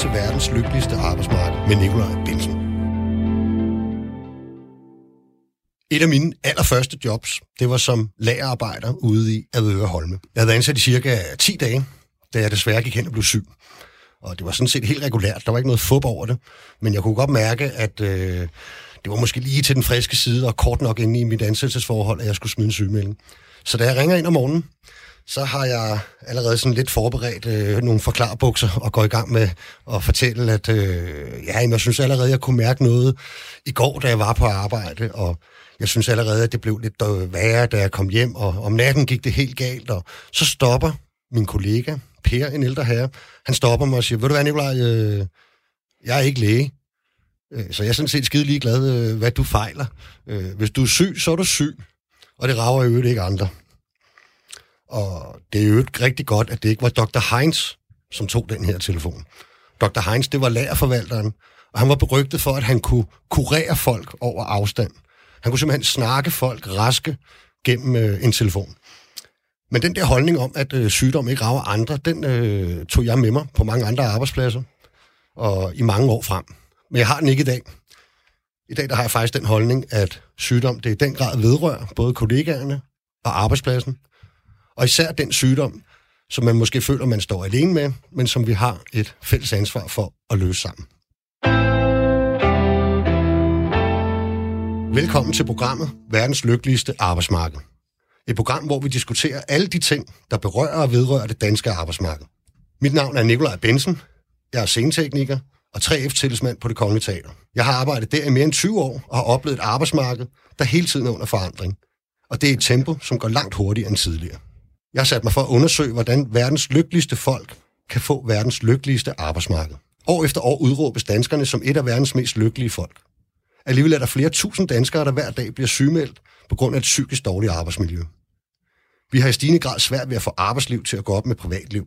til verdens lykkeligste arbejdsmarked med Nikolaj Bensen. Et af mine allerførste jobs, det var som lagerarbejder ude i Adøre Holme. Jeg havde ansat i cirka 10 dage, da jeg desværre gik hen og blev syg. Og det var sådan set helt regulært. Der var ikke noget fup over det. Men jeg kunne godt mærke, at øh, det var måske lige til den friske side og kort nok inde i mit ansættelsesforhold, at jeg skulle smide en sygemelding. Så da jeg ringer ind om morgenen, så har jeg allerede sådan lidt forberedt øh, nogle forklarbukser og går i gang med at fortælle, at øh, ja, jeg synes allerede, jeg kunne mærke noget i går, da jeg var på arbejde, og jeg synes allerede, at det blev lidt øh, værre, da jeg kom hjem, og om natten gik det helt galt, og så stopper min kollega, Per, en ældre herre, han stopper mig og siger, ved du hvad, Nicolaj, øh, jeg er ikke læge, øh, så jeg er sådan set skide ligeglad, øh, hvad du fejler. Hvis du er syg, så er du syg, og det rager i øvrigt ikke andre. Og det er jo rigtig godt, at det ikke var Dr. Heinz, som tog den her telefon. Dr. Heinz, det var lagerforvalteren, og han var berygtet for, at han kunne kurere folk over afstand. Han kunne simpelthen snakke folk raske gennem øh, en telefon. Men den der holdning om, at øh, sygdom ikke rager andre, den øh, tog jeg med mig på mange andre arbejdspladser, og i mange år frem. Men jeg har den ikke i dag. I dag der har jeg faktisk den holdning, at sygdom det i den grad vedrører både kollegaerne og arbejdspladsen, og især den sygdom, som man måske føler, man står alene med, men som vi har et fælles ansvar for at løse sammen. Velkommen til programmet Verdens Lykkeligste Arbejdsmarked. Et program, hvor vi diskuterer alle de ting, der berører og vedrører det danske arbejdsmarked. Mit navn er Nikolaj Bensen. Jeg er scenetekniker og 3F-tillidsmand på det Kongelige Teater. Jeg har arbejdet der i mere end 20 år og har oplevet et arbejdsmarked, der hele tiden er under forandring. Og det er et tempo, som går langt hurtigere end tidligere. Jeg satte mig for at undersøge, hvordan verdens lykkeligste folk kan få verdens lykkeligste arbejdsmarked. År efter år udråbes danskerne som et af verdens mest lykkelige folk. Alligevel er der flere tusind danskere, der hver dag bliver sygemeldt på grund af et psykisk dårligt arbejdsmiljø. Vi har i stigende grad svært ved at få arbejdsliv til at gå op med privatliv.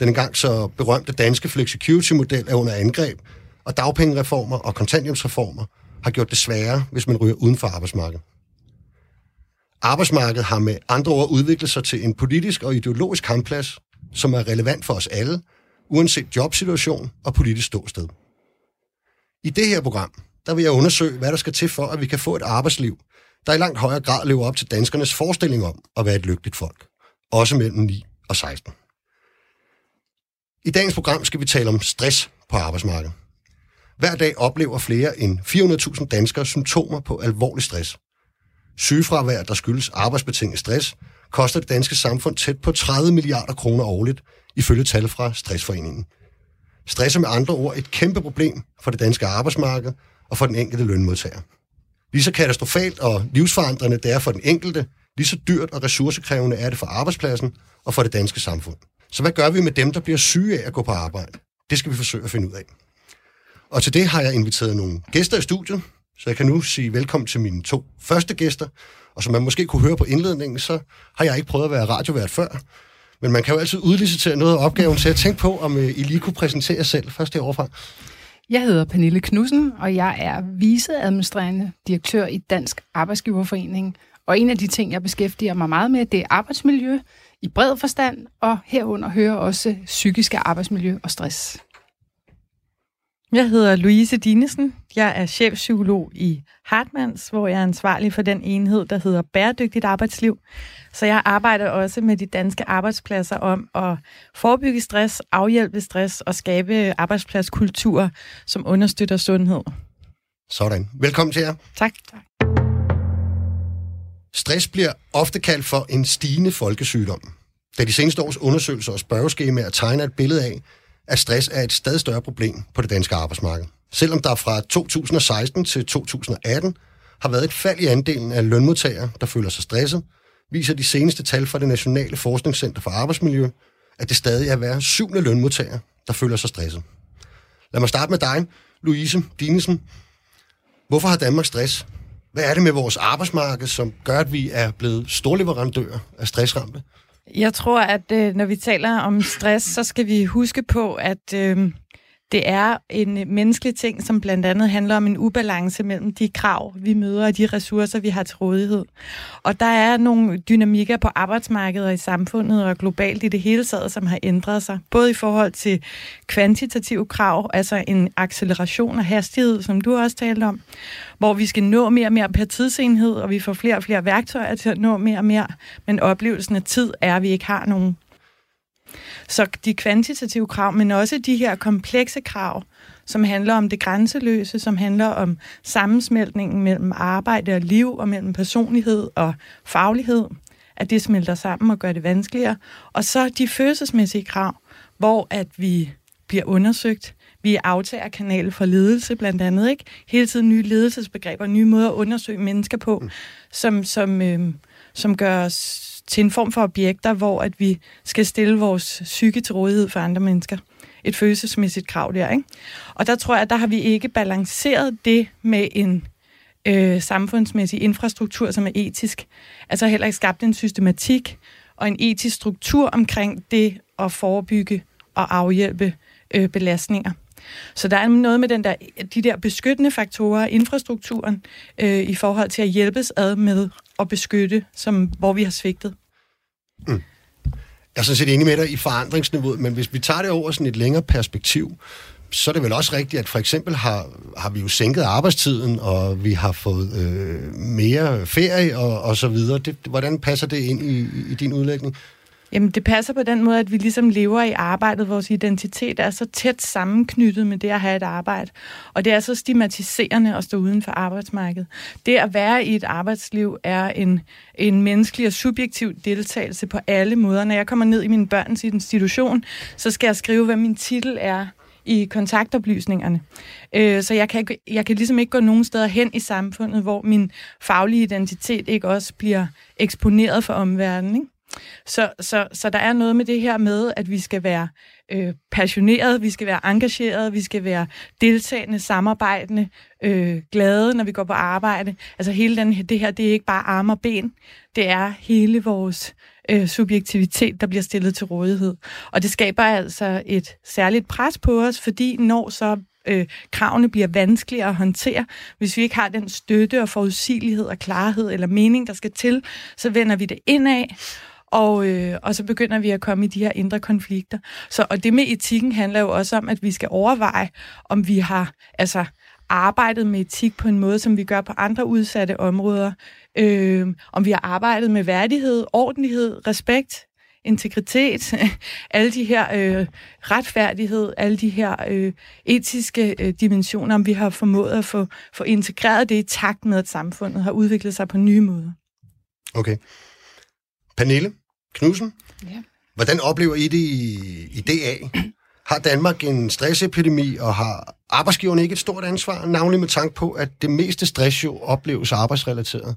Den engang så berømte danske flexicurity-model er under angreb, og dagpengereformer og kontanthjemsreformer har gjort det sværere, hvis man ryger uden for arbejdsmarkedet. Arbejdsmarkedet har med andre ord udviklet sig til en politisk og ideologisk kampplads, som er relevant for os alle, uanset jobsituation og politisk ståsted. I det her program, der vil jeg undersøge, hvad der skal til for, at vi kan få et arbejdsliv, der i langt højere grad lever op til danskernes forestilling om at være et lykkeligt folk. Også mellem 9 og 16. I dagens program skal vi tale om stress på arbejdsmarkedet. Hver dag oplever flere end 400.000 danskere symptomer på alvorlig stress. Sygefravær, der skyldes arbejdsbetinget stress, koster det danske samfund tæt på 30 milliarder kroner årligt, ifølge tal fra Stressforeningen. Stress er med andre ord et kæmpe problem for det danske arbejdsmarked og for den enkelte lønmodtager. Lige så katastrofalt og livsforandrende det er for den enkelte, lige så dyrt og ressourcekrævende er det for arbejdspladsen og for det danske samfund. Så hvad gør vi med dem, der bliver syge af at gå på arbejde? Det skal vi forsøge at finde ud af. Og til det har jeg inviteret nogle gæster i studiet, så jeg kan nu sige velkommen til mine to første gæster. Og som man måske kunne høre på indledningen, så har jeg ikke prøvet at være radiovært før. Men man kan jo altid udlicitere noget af opgaven, så jeg tænkte på, om øh, I lige kunne præsentere jer selv først heroverfra. Jeg hedder Pernille Knudsen, og jeg er viceadministrerende direktør i Dansk Arbejdsgiverforening. Og en af de ting, jeg beskæftiger mig meget med, det er arbejdsmiljø i bred forstand, og herunder hører også psykiske arbejdsmiljø og stress. Jeg hedder Louise Dinesen. Jeg er chefpsykolog i Hartmanns, hvor jeg er ansvarlig for den enhed, der hedder Bæredygtigt Arbejdsliv. Så jeg arbejder også med de danske arbejdspladser om at forebygge stress, afhjælpe stress og skabe arbejdspladskultur, som understøtter sundhed. Sådan. Velkommen til jer. Tak. tak. Stress bliver ofte kaldt for en stigende folkesygdom. Da de seneste års undersøgelser og spørgeskemaer tegner et billede af, at stress er et stadig større problem på det danske arbejdsmarked. Selvom der fra 2016 til 2018 har været et fald i andelen af lønmodtagere, der føler sig stresset, viser de seneste tal fra det Nationale Forskningscenter for Arbejdsmiljø, at det stadig er hver syvende lønmodtager, der føler sig stresset. Lad mig starte med dig, Louise Dinesen. Hvorfor har Danmark stress? Hvad er det med vores arbejdsmarked, som gør, at vi er blevet storleverandører af stressramte? Jeg tror, at øh, når vi taler om stress, så skal vi huske på, at øh, det er en menneskelig ting, som blandt andet handler om en ubalance mellem de krav, vi møder, og de ressourcer, vi har til rådighed. Og der er nogle dynamikker på arbejdsmarkedet og i samfundet og globalt i det hele taget, som har ændret sig. Både i forhold til kvantitative krav, altså en acceleration af hastighed, som du også talte om, hvor vi skal nå mere og mere per tidsenhed, og vi får flere og flere værktøjer til at nå mere og mere, men oplevelsen af tid er, at vi ikke har nogen så de kvantitative krav, men også de her komplekse krav, som handler om det grænseløse, som handler om sammensmeltningen mellem arbejde og liv, og mellem personlighed og faglighed, at det smelter sammen og gør det vanskeligere. Og så de følelsesmæssige krav, hvor at vi bliver undersøgt, vi er aftagerkanal for ledelse, blandt andet. ikke Hele tiden nye ledelsesbegreber, nye måder at undersøge mennesker på, mm. som, som, øh, som gør os til en form for objekter, hvor at vi skal stille vores psyke til rådighed for andre mennesker. Et følelsesmæssigt krav der, ikke? Og der tror jeg, at der har vi ikke balanceret det med en øh, samfundsmæssig infrastruktur, som er etisk. Altså heller ikke skabt en systematik og en etisk struktur omkring det at forebygge og afhjælpe øh, belastninger. Så der er noget med den der, de der beskyttende faktorer, infrastrukturen, øh, i forhold til at hjælpes ad med at beskytte, som, hvor vi har svigtet. Mm. Jeg er sådan set enig med dig i forandringsniveauet, men hvis vi tager det over sådan et længere perspektiv, så er det vel også rigtigt, at for eksempel har, har vi jo sænket arbejdstiden, og vi har fået øh, mere ferie og, og så videre. Det, hvordan passer det ind i, i din udlægning? Jamen, det passer på den måde, at vi ligesom lever i arbejdet. Vores identitet er så tæt sammenknyttet med det at have et arbejde. Og det er så stigmatiserende at stå uden for arbejdsmarkedet. Det at være i et arbejdsliv er en, en menneskelig og subjektiv deltagelse på alle måder. Når jeg kommer ned i min børns institution, så skal jeg skrive, hvad min titel er i kontaktoplysningerne. Øh, så jeg kan, jeg kan ligesom ikke gå nogen steder hen i samfundet, hvor min faglige identitet ikke også bliver eksponeret for omverdenen. Ikke? Så, så, så der er noget med det her med, at vi skal være øh, passionerede, vi skal være engagerede, vi skal være deltagende, samarbejdende, øh, glade, når vi går på arbejde. Altså hele den, det her, det er ikke bare arme og ben, det er hele vores øh, subjektivitet, der bliver stillet til rådighed. Og det skaber altså et særligt pres på os, fordi når så øh, kravene bliver vanskeligere at håndtere. Hvis vi ikke har den støtte og forudsigelighed og klarhed eller mening, der skal til, så vender vi det indad, og, øh, og så begynder vi at komme i de her indre konflikter. Så, og det med etikken handler jo også om, at vi skal overveje, om vi har altså, arbejdet med etik på en måde, som vi gør på andre udsatte områder. Øh, om vi har arbejdet med værdighed, ordentlighed, respekt, integritet, alle de her øh, retfærdighed, alle de her øh, etiske øh, dimensioner, om vi har formået at få, få integreret det i takt med, at samfundet har udviklet sig på nye måder. Okay. Pernille, Knudsen, ja. hvordan oplever I det i, i DA? Har Danmark en stressepidemi, og har arbejdsgiverne ikke et stort ansvar, navnlig med tanke på, at det meste stress jo opleves arbejdsrelateret?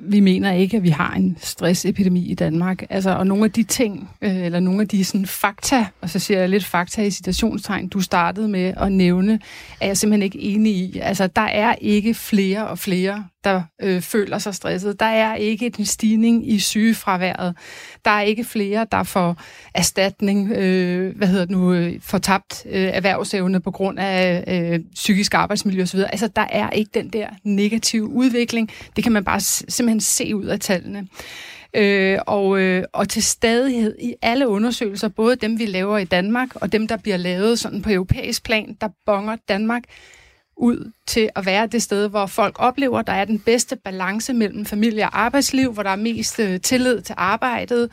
vi mener ikke, at vi har en stressepidemi i Danmark. Altså, og nogle af de ting, øh, eller nogle af de sådan, fakta, og så siger jeg lidt fakta i citationstegn, du startede med at nævne, er jeg simpelthen ikke enig i. Altså, der er ikke flere og flere, der øh, føler sig stresset. Der er ikke en stigning i sygefraværet. Der er ikke flere, der får erstatning, øh, hvad hedder det nu, øh, for tabt øh, erhvervsevne på grund af øh, psykisk arbejdsmiljø osv. Altså, der er ikke den der negative udvikling. Det kan man bare simpelthen se ud af tallene. Øh, og, øh, og til stadighed i alle undersøgelser, både dem vi laver i Danmark og dem der bliver lavet sådan på europæisk plan, der bonger Danmark ud til at være det sted, hvor folk oplever, der er den bedste balance mellem familie og arbejdsliv, hvor der er mest øh, tillid til arbejdet,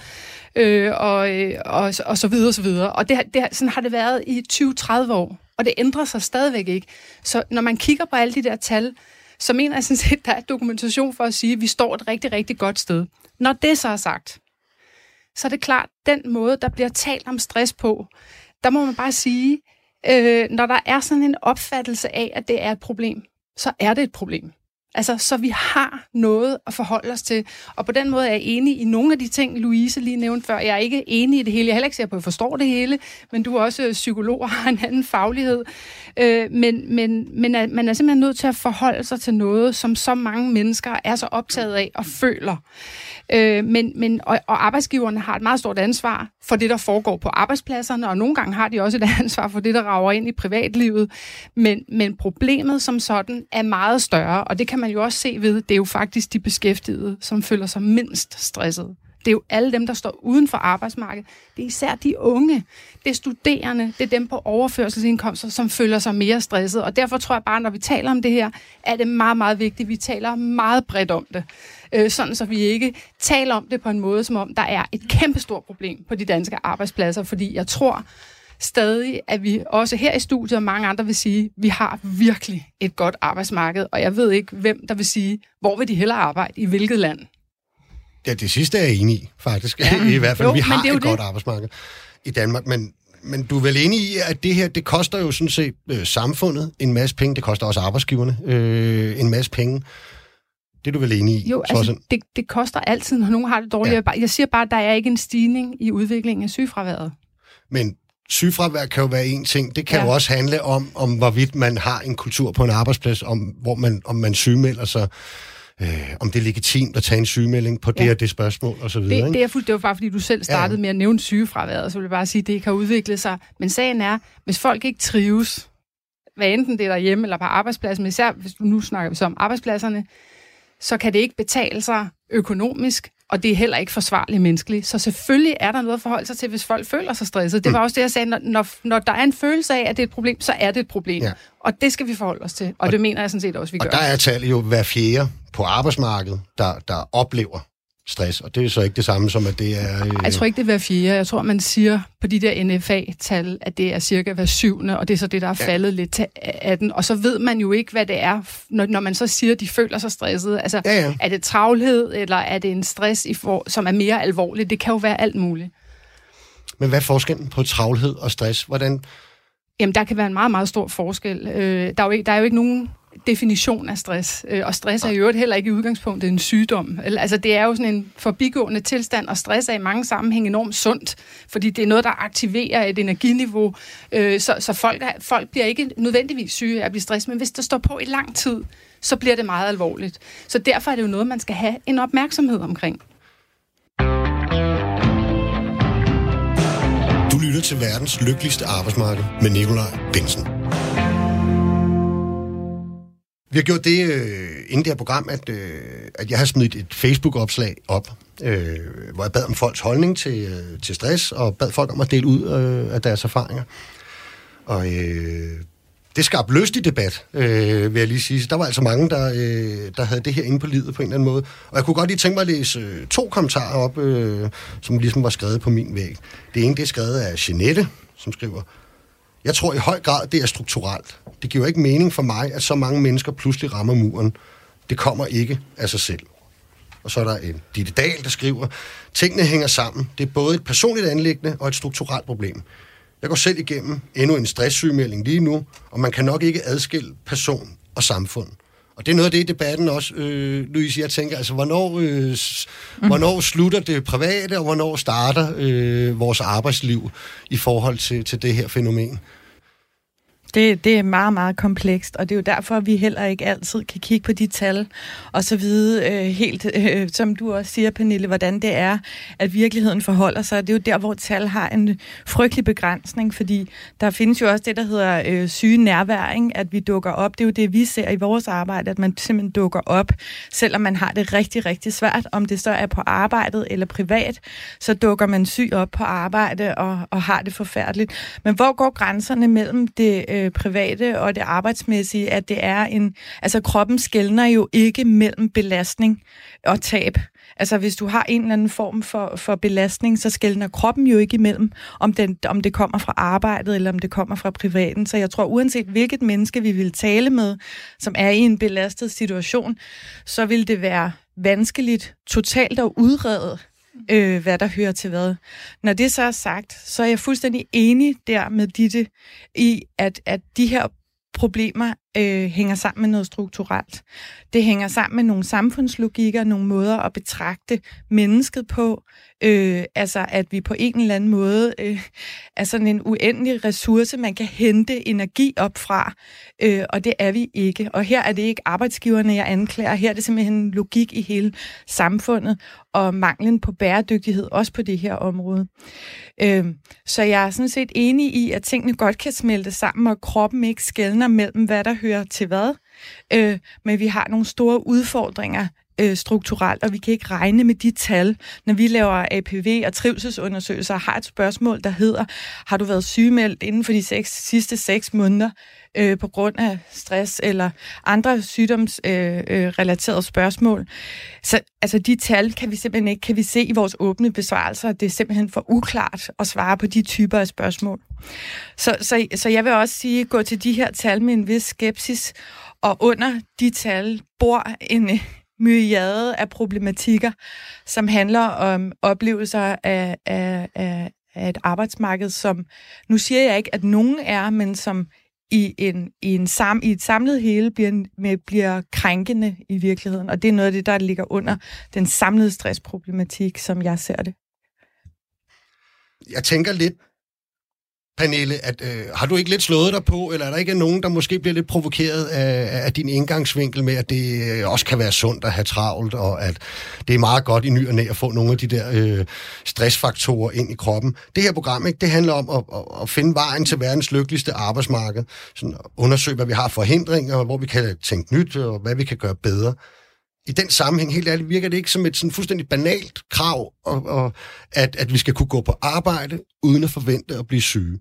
øh, og, øh, og, og så videre, og så videre. Og det, det, sådan har det været i 20-30 år, og det ændrer sig stadigvæk ikke. Så når man kigger på alle de der tal, så mener jeg sådan set, der er dokumentation for at sige, at vi står et rigtig, rigtig godt sted. Når det så er sagt, så er det klart, den måde, der bliver talt om stress på, der må man bare sige, øh, når der er sådan en opfattelse af, at det er et problem, så er det et problem. Altså, så vi har noget at forholde os til. Og på den måde er jeg enig i nogle af de ting, Louise lige nævnte før. Jeg er ikke enig i det hele. Jeg er heller ikke sikker på, at jeg forstår det hele, men du er også øh, psykolog og har en anden faglighed. Øh, men men, men er, man er simpelthen nødt til at forholde sig til noget, som så mange mennesker er så optaget af og føler. Øh, men, men, og, og arbejdsgiverne har et meget stort ansvar for det, der foregår på arbejdspladserne, og nogle gange har de også et ansvar for det, der rager ind i privatlivet. Men, men problemet som sådan er meget større, og det kan man jo også se ved, det er jo faktisk de beskæftigede, som føler sig mindst stresset. Det er jo alle dem, der står uden for arbejdsmarkedet. Det er især de unge, det er studerende, det er dem på overførselsindkomster, som føler sig mere stresset. Og derfor tror jeg bare, når vi taler om det her, er det meget, meget vigtigt, vi taler meget bredt om det. Øh, sådan så vi ikke taler om det på en måde, som om der er et kæmpestort problem på de danske arbejdspladser. Fordi jeg tror, stadig, at vi også her i studiet og mange andre vil sige, at vi har virkelig et godt arbejdsmarked, og jeg ved ikke, hvem der vil sige, hvor vil de hellere arbejde, i hvilket land. Ja, det sidste er jeg enig i, faktisk. Ja. I hvert fald, jo, vi har et det godt arbejdsmarked i Danmark, men, men du er vel enig i, at det her, det koster jo sådan set øh, samfundet en masse penge, det koster også arbejdsgiverne øh, en masse penge. Det er du vel enig i? Jo, altså, det, det koster altid, når nogen har det dårligt. Ja. Jeg siger bare, at der er ikke en stigning i udviklingen af sygefraværet. Men sygefravær kan jo være en ting. Det kan ja. jo også handle om, om hvorvidt man har en kultur på en arbejdsplads, om, hvor man, om man sygemelder sig øh, om det er legitimt at tage en sygemelding på det ja. og det spørgsmål og så videre. Det, det, er fuldt, det var bare fordi, du selv startede ja. med at nævne sygefraværet, så vil jeg bare sige, at det ikke har udviklet sig. Men sagen er, hvis folk ikke trives, hvad enten det er derhjemme eller på arbejdspladsen, men især hvis du nu snakker vi så om arbejdspladserne, så kan det ikke betale sig økonomisk, og det er heller ikke forsvarligt menneskeligt. Så selvfølgelig er der noget at forholde sig til, hvis folk føler sig stresset. Det var mm. også det, jeg sagde. Når, når, når der er en følelse af, at det er et problem, så er det et problem. Ja. Og det skal vi forholde os til. Og, og det mener jeg sådan set også, vi og gør. Og der er tallet jo hver fjerde på arbejdsmarkedet, der, der oplever stress, og det er så ikke det samme som, at det er... Øh... Jeg tror ikke, det er hver fjerde. Jeg tror, man siger på de der NFA-tal, at det er cirka hver syvende, og det er så det, der er ja. faldet lidt af den. Og så ved man jo ikke, hvad det er, når, når man så siger, at de føler sig stressede. Altså, ja, ja. er det travlhed, eller er det en stress, i for, som er mere alvorlig? Det kan jo være alt muligt. Men hvad er forskellen på travlhed og stress? Hvordan... Jamen, der kan være en meget, meget stor forskel. Øh, der, er jo ikke, der er jo ikke nogen definition af stress. Øh, og stress er i øvrigt heller ikke i udgangspunktet en sygdom. Altså, det er jo sådan en forbigående tilstand, og stress er i mange sammenhænge enormt sundt, fordi det er noget, der aktiverer et energiniveau. Øh, så så folk, er, folk bliver ikke nødvendigvis syge af at blive stresset, men hvis det står på i lang tid, så bliver det meget alvorligt. Så derfor er det jo noget, man skal have en opmærksomhed omkring. Du lytter til verdens lykkeligste arbejdsmarked med Nikolaj Bensen. Vi har gjort det øh, inden det her program, at, øh, at jeg har smidt et Facebook-opslag op, øh, hvor jeg bad om folks holdning til, øh, til stress, og bad folk om at dele ud øh, af deres erfaringer. Og øh, det skabte lystig debat, øh, vil jeg lige sige. Så der var altså mange, der, øh, der havde det her inde på livet på en eller anden måde. Og jeg kunne godt lige tænke mig at læse øh, to kommentarer op, øh, som ligesom var skrevet på min væg. Det ene, det er skrevet af Jeanette, som skriver, jeg tror i høj grad, det er strukturelt. Det giver ikke mening for mig, at så mange mennesker pludselig rammer muren. Det kommer ikke af sig selv. Og så er der en Ditte Dahl, der skriver, tingene hænger sammen. Det er både et personligt anlæggende og et strukturelt problem. Jeg går selv igennem endnu en stresssygemelding lige nu, og man kan nok ikke adskille person og samfund. Og det er noget af det i debatten også, øh, Louise, jeg tænker, altså, hvornår, øh, mm. hvornår slutter det private, og hvornår starter øh, vores arbejdsliv i forhold til, til det her fænomen? Det, det er meget, meget komplekst, og det er jo derfor, at vi heller ikke altid kan kigge på de tal, og så vide øh, helt, øh, som du også siger, Pernille, hvordan det er, at virkeligheden forholder sig. Det er jo der, hvor tal har en frygtelig begrænsning, fordi der findes jo også det, der hedder øh, syge nærværing, at vi dukker op. Det er jo det, vi ser i vores arbejde, at man simpelthen dukker op, selvom man har det rigtig, rigtig svært, om det så er på arbejdet eller privat, så dukker man syg op på arbejde og, og har det forfærdeligt. Men hvor går grænserne mellem det øh, Øh, private og det arbejdsmæssige, at det er en... Altså kroppen skældner jo ikke mellem belastning og tab. Altså hvis du har en eller anden form for, for belastning, så skældner kroppen jo ikke imellem, om, den, om det kommer fra arbejdet eller om det kommer fra privaten. Så jeg tror, uanset hvilket menneske vi vil tale med, som er i en belastet situation, så vil det være vanskeligt totalt at udrede øh, hvad der hører til hvad. Når det så er sagt, så er jeg fuldstændig enig der med Ditte i, at, at de her problemer øh, hænger sammen med noget strukturelt. Det hænger sammen med nogle samfundslogikker, nogle måder at betragte mennesket på. Øh, altså, at vi på en eller anden måde øh, er sådan en uendelig ressource, man kan hente energi op fra, øh, og det er vi ikke. Og her er det ikke arbejdsgiverne, jeg anklager. Her er det simpelthen en logik i hele samfundet, og manglen på bæredygtighed også på det her område. Øh, så jeg er sådan set enig i, at tingene godt kan smelte sammen, og kroppen ikke skældner mellem, hvad der hører til hvad. Øh, men vi har nogle store udfordringer øh, strukturelt, og vi kan ikke regne med de tal. Når vi laver APV og trivselsundersøgelser, har et spørgsmål, der hedder, har du været sygemeldt inden for de seks, sidste seks måneder øh, på grund af stress eller andre sygdomsrelaterede øh, øh, spørgsmål? Så altså, de tal kan vi simpelthen ikke kan vi se i vores åbne besvarelser. Det er simpelthen for uklart at svare på de typer af spørgsmål. Så, så, så jeg vil også sige, gå til de her tal med en vis skepsis, og under de tal bor en, øh, myriade af problematikker, som handler om oplevelser af, af, af, af et arbejdsmarked, som, nu siger jeg ikke, at nogen er, men som i, en, i, en sam, i et samlet hele bliver, med, bliver krænkende i virkeligheden. Og det er noget af det, der ligger under den samlede stressproblematik, som jeg ser det. Jeg tænker lidt Pernille, at, øh, har du ikke lidt slået dig på, eller er der ikke nogen, der måske bliver lidt provokeret af, af din indgangsvinkel med, at det øh, også kan være sundt at have travlt, og at det er meget godt i ny og næ at få nogle af de der øh, stressfaktorer ind i kroppen. Det her program, ikke, det handler om at, at, at finde vejen til verdens lykkeligste arbejdsmarked, sådan at undersøge, hvad vi har forhindringer, hvor vi kan tænke nyt, og hvad vi kan gøre bedre i den sammenhæng, helt ærligt, virker det ikke som et sådan fuldstændig banalt krav, og, og at, at vi skal kunne gå på arbejde, uden at forvente at blive syge.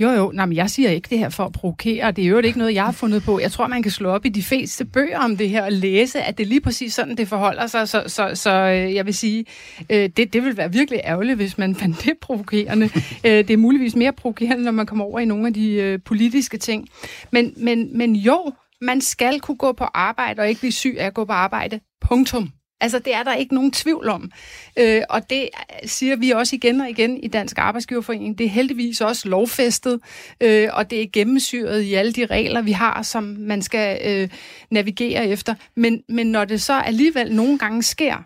Jo, jo. Nej, men jeg siger ikke det her for at provokere. Det er jo ikke noget, jeg har fundet på. Jeg tror, man kan slå op i de fleste bøger om det her og læse, at det er lige præcis sådan, det forholder sig. Så, så, så øh, jeg vil sige, øh, det, det vil være virkelig ærgerligt, hvis man fandt det provokerende. Øh, det er muligvis mere provokerende, når man kommer over i nogle af de øh, politiske ting. Men, men, men jo, man skal kunne gå på arbejde og ikke blive syg af at gå på arbejde. Punktum. Altså, det er der ikke nogen tvivl om. Øh, og det siger vi også igen og igen i Dansk Arbejdsgiverforening. Det er heldigvis også lovfæstet, øh, og det er gennemsyret i alle de regler, vi har, som man skal øh, navigere efter. Men, men når det så alligevel nogle gange sker,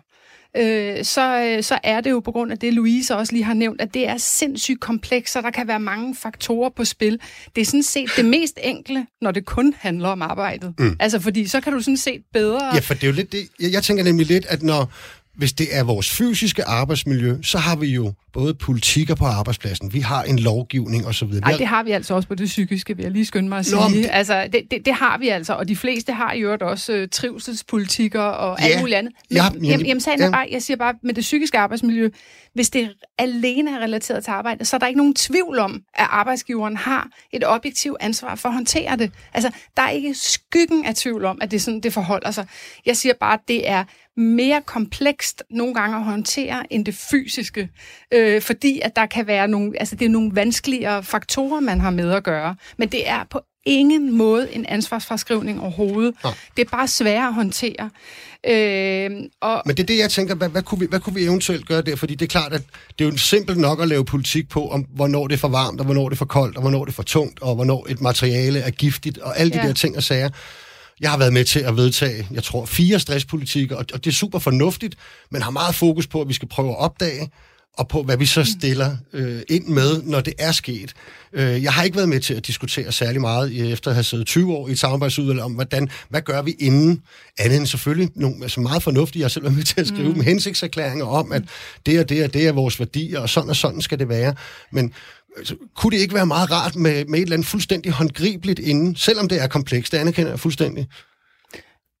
øh, så, øh, så er det jo på grund af det, Louise også lige har nævnt, at det er sindssygt komplekst, og der kan være mange faktorer på spil. Det er sådan set det mest enkle, når det kun handler om arbejdet. Mm. Altså, fordi så kan du sådan set bedre... Ja, for det er jo lidt det... Jeg, jeg tænker nemlig lidt, at når hvis det er vores fysiske arbejdsmiljø, så har vi jo både politikker på arbejdspladsen, vi har en lovgivning osv. Nej, det har vi altså også på det psykiske, vil jeg lige skynde mig at sige. Nå, det... Altså, det, det, det har vi altså, og de fleste har jo også øh, trivselspolitikker og ja, alt muligt andet. Men, ja, jamen, jamen, sagen er bare, jeg siger bare, med det psykiske arbejdsmiljø, hvis det alene er relateret til arbejde, så er der ikke nogen tvivl om, at arbejdsgiveren har et objektivt ansvar for at håndtere det. Altså, der er ikke skyggen af tvivl om, at det sådan, det forholder sig. Jeg siger bare, at det er mere komplekst nogle gange at håndtere end det fysiske, øh, fordi at der kan være nogle, altså det er nogle vanskeligere faktorer, man har med at gøre. Men det er på ingen måde en ansvarsfraskrivning overhovedet. Ja. Det er bare sværere at håndtere. Øh, og Men det er det, jeg tænker, hvad, hvad, kunne vi, hvad kunne vi eventuelt gøre der? Fordi det er klart, at det er jo simpelt nok at lave politik på, om hvornår det er for varmt, og hvornår det er for koldt, og hvornår det er for tungt, og hvornår et materiale er giftigt, og alle de ja. der ting og sager. Jeg har været med til at vedtage, jeg tror, fire stresspolitikker, og, og det er super fornuftigt, men har meget fokus på, at vi skal prøve at opdage, og på, hvad vi så stiller øh, ind med, når det er sket. Øh, jeg har ikke været med til at diskutere særlig meget, efter at have siddet 20 år i et samarbejdsudvalg, om hvordan, hvad gør vi inden, andet end selvfølgelig nogle, altså meget fornuftigt. Jeg har selv været med til at skrive mm. med hensigtserklæringer om, at det og det og det er vores værdier, og sådan og sådan skal det være. Men altså, kunne det ikke være meget rart med, med et eller andet fuldstændig håndgribeligt inden, selvom det er komplekst, det anerkender jeg fuldstændig.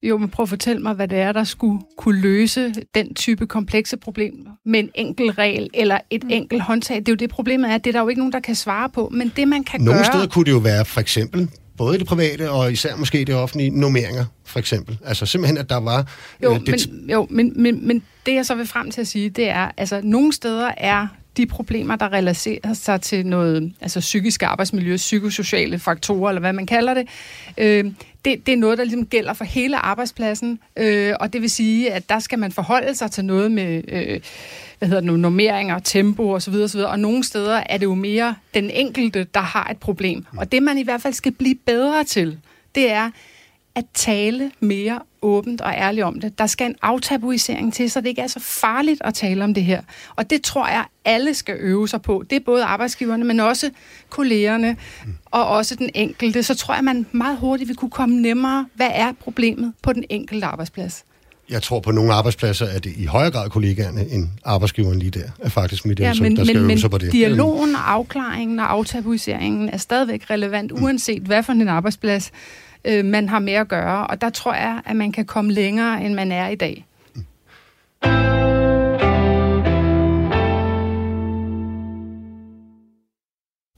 Jo, men prøv at fortælle mig, hvad det er, der skulle kunne løse den type komplekse problemer med en enkelt regel eller et mm. enkelt håndtag. Det er jo det, problemet er, det er der jo ikke nogen, der kan svare på. Men det, man kan Nogle gøre... steder kunne det jo være for eksempel både det private og især måske det offentlige normeringer, for eksempel. Altså simpelthen, at der var... Jo, øh, det... men, jo men, men, men det jeg så vil frem til at sige, det er, altså nogle steder er de problemer, der relaterer sig til noget altså psykisk arbejdsmiljø, psykosociale faktorer, eller hvad man kalder det, øh, det, det er noget, der ligesom gælder for hele arbejdspladsen, øh, og det vil sige, at der skal man forholde sig til noget med øh, hvad hedder det, normeringer, tempo osv., osv., og nogle steder er det jo mere den enkelte, der har et problem. Og det man i hvert fald skal blive bedre til, det er at tale mere åbent og ærligt om det. Der skal en aftabuisering til, så det ikke er så farligt at tale om det her. Og det tror jeg, alle skal øve sig på. Det er både arbejdsgiverne, men også kollegerne og også den enkelte. Så tror jeg, man meget hurtigt vil kunne komme nemmere. Hvad er problemet på den enkelte arbejdsplads? Jeg tror på nogle arbejdspladser, at det i højere grad kollegaerne end arbejdsgiveren lige der er faktisk mit Ja, indtryk, men, der skal men, øve sig på det. dialogen og afklaringen og aftabuiseringen er stadigvæk relevant, uanset hvad for en arbejdsplads øh, man har med at gøre. Og der tror jeg, at man kan komme længere, end man er i dag.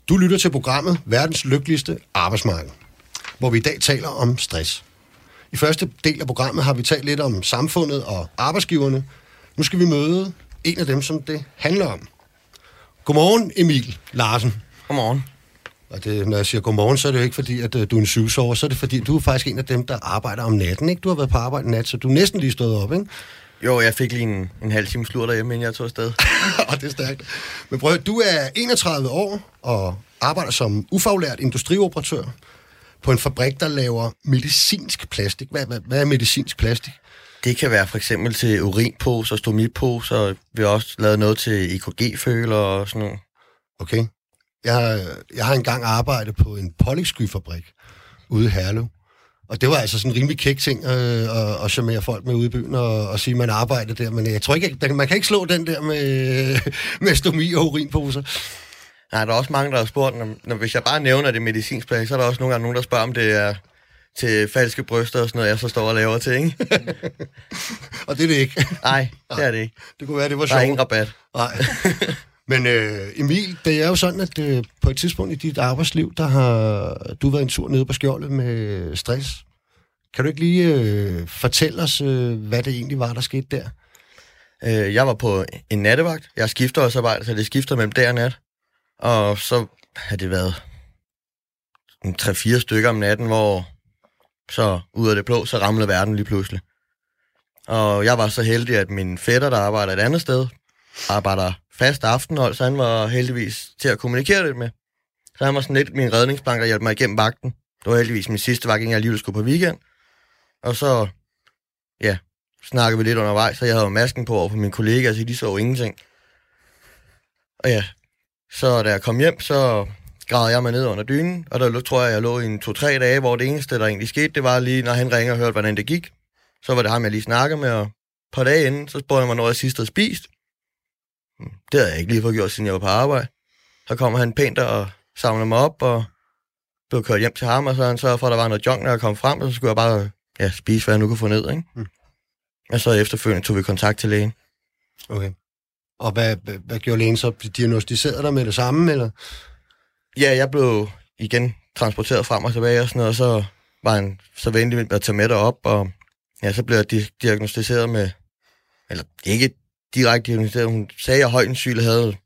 Du lytter til programmet Verdens Lykkeligste Arbejdsmarked, hvor vi i dag taler om stress. I første del af programmet har vi talt lidt om samfundet og arbejdsgiverne. Nu skal vi møde en af dem, som det handler om. Godmorgen, Emil Larsen. Godmorgen. Og det, når jeg siger godmorgen, så er det jo ikke fordi, at øh, du er en syvsover, så er det fordi, du er faktisk en af dem, der arbejder om natten, ikke? Du har været på arbejde nat, så du er næsten lige stået op, ikke? Jo, jeg fik lige en, en halv time slur derhjemme, inden jeg tog afsted. og det er stærkt. Men prøv, du er 31 år og arbejder som ufaglært industrioperatør på en fabrik, der laver medicinsk plastik. Hvad, hvad, hvad er medicinsk plastik? Det kan være for eksempel til urinposer, stomiposer. Vi har også lavet noget til EKG-føler og sådan noget. Okay. Jeg, har- jeg har engang arbejdet på en polyskyfabrik ude i Herlev. Og det var altså sådan en rimelig kæk ting øh, at, at charmere folk med ude i byen og, og sige, at man arbejdede der. Men jeg tror ikke, man kan ikke slå den der med, med stomi og urinposer. Nej, der er også mange, der har spurgt, når, når, hvis jeg bare nævner det medicinsk så er der også nogle gange nogen, der spørger, om det er til falske bryster og sådan noget, jeg så står og laver til, ikke? Og det er det ikke. Nej, det er det ikke. Det kunne være, det var Der er sjovt. ingen rabat. Nej. Men øh, Emil, det er jo sådan, at øh, på et tidspunkt i dit arbejdsliv, der har du været en tur nede på skjoldet med stress. Kan du ikke lige øh, fortælle os, øh, hvad det egentlig var, der skete der? Øh, jeg var på en nattevagt. Jeg skifter også arbejde, så det skifter mellem dag og nat. Og så har det været 3-4 stykker om natten, hvor så ud af det blå, så ramlede verden lige pludselig. Og jeg var så heldig, at min fætter, der arbejder et andet sted, arbejder fast aftenhold, så han var heldigvis til at kommunikere lidt med. Så han var sådan lidt min redningsplanke, der hjalp mig igennem vagten. Det var heldigvis min sidste vagt, inden jeg alligevel skulle på weekend. Og så, ja, snakkede vi lidt undervejs, så jeg havde jo masken på over for mine kollegaer, så de så jo ingenting. Og ja, så da jeg kom hjem, så græd jeg mig ned under dynen, og der tror jeg, jeg lå i en to-tre dage, hvor det eneste, der egentlig skete, det var lige, når han ringer og hørte, hvordan det gik. Så var det ham, jeg lige snakkede med, og et par dage inden, så spurgte han mig, når jeg sidst havde spist. Hmm, Det havde jeg ikke lige fået gjort, siden jeg var på arbejde. Så kommer han pænt og samler mig op, og blev kørt hjem til ham, og så han sørgede for, at der var noget junk, når jeg kom frem, og så skulle jeg bare ja, spise, hvad jeg nu kunne få ned, ikke? Mm. Og så efterfølgende tog vi kontakt til lægen. Okay. Og hvad, hvad, gjorde lægen så? Diagnostiserede dig med det samme, eller? Ja, jeg blev igen transporteret frem og tilbage og sådan noget, og så var han så venlig med at tage med derop, og ja, så blev jeg di- diagnostiseret med, eller ikke direkte diagnostiseret, hun sagde, at højt syg havde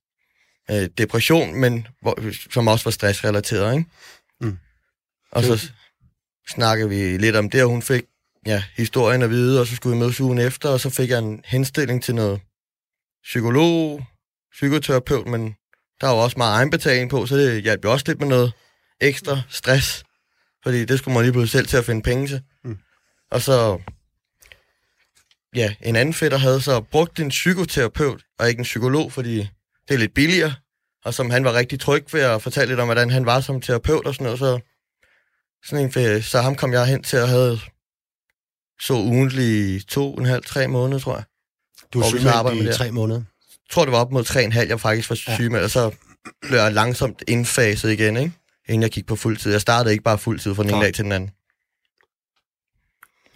øh, depression, men hvor, som også var stressrelateret, ikke? Mm. Og så snakkede vi lidt om det, og hun fik ja, historien at vide, og så skulle vi mødes ugen efter, og så fik jeg en henstilling til noget psykolog, psykoterapeut, men der var også meget egenbetaling på, så det hjalp jo også lidt med noget ekstra stress. Fordi det skulle man lige pludselig selv til at finde penge til. Mm. Og så, ja, en anden fætter havde så brugt en psykoterapeut, og ikke en psykolog, fordi det er lidt billigere. Og som han var rigtig tryg ved at fortælle lidt om, hvordan han var som terapeut og sådan noget, så, sådan en, fe- så ham kom jeg hen til at have så ugentlig to, en halv, tre måneder, tror jeg. Du så sygemeldt i tre måneder. Jeg tror, det var op mod 3,5, jeg faktisk var Ja. syg med, og så blev jeg langsomt indfaset igen, ikke? inden jeg gik på fuld tid. Jeg startede ikke bare fuld tid fra den ene dag til den anden.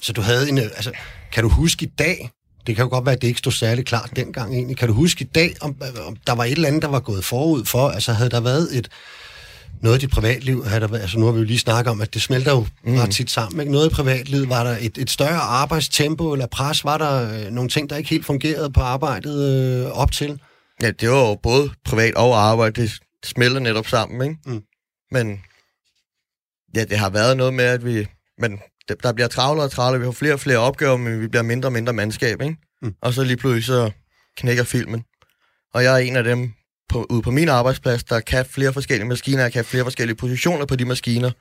Så du havde en... øh, Altså, kan du huske i dag, det kan jo godt være, at det ikke stod særlig klart dengang egentlig, kan du huske i dag, om, om der var et eller andet, der var gået forud for, altså havde der været et, noget i dit privatliv, havde der altså nu har vi jo lige snakket om, at det smelter jo mm. Ret tit sammen, ikke? Noget i privatlivet, var der et, et større arbejdstempo eller pres, var der øh, nogle ting, der ikke helt fungerede på arbejdet øh, op til? Ja, det var jo både privat og arbejde. Det smelter netop sammen, ikke? Mm. Men ja, det har været noget med, at vi... Men der bliver travlere og travlere. Vi har flere og flere opgaver, men vi bliver mindre og mindre mandskab, ikke? Mm. Og så lige pludselig så knækker filmen. Og jeg er en af dem på, ude på min arbejdsplads, der kan flere forskellige maskiner, jeg kan flere forskellige positioner på de maskiner.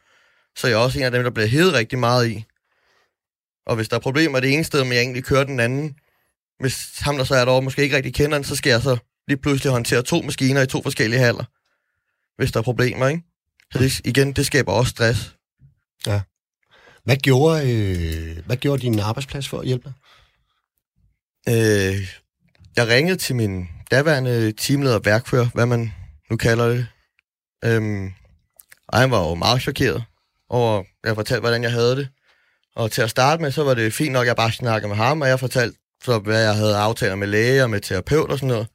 så jeg er også en af dem, der bliver hævet rigtig meget i. Og hvis der er problemer det ene sted, men jeg egentlig kører den anden, hvis ham, der så er derovre, måske ikke rigtig kender den, så skal jeg så lige pludselig håndtere to maskiner i to forskellige haller, hvis der er problemer, ikke? Så det, igen, det skaber også stress. Hvad gjorde, øh, hvad gjorde din arbejdsplads for at hjælpe dig? Øh, jeg ringede til min daværende teamleder, værkfører, hvad man nu kalder det. Øhm, og han var jo meget chokeret over, at jeg fortalte, hvordan jeg havde det. Og til at starte med, så var det fint nok, at jeg bare snakkede med ham, og jeg fortalte, så, hvad jeg havde aftaler med læge og med terapeut og sådan noget.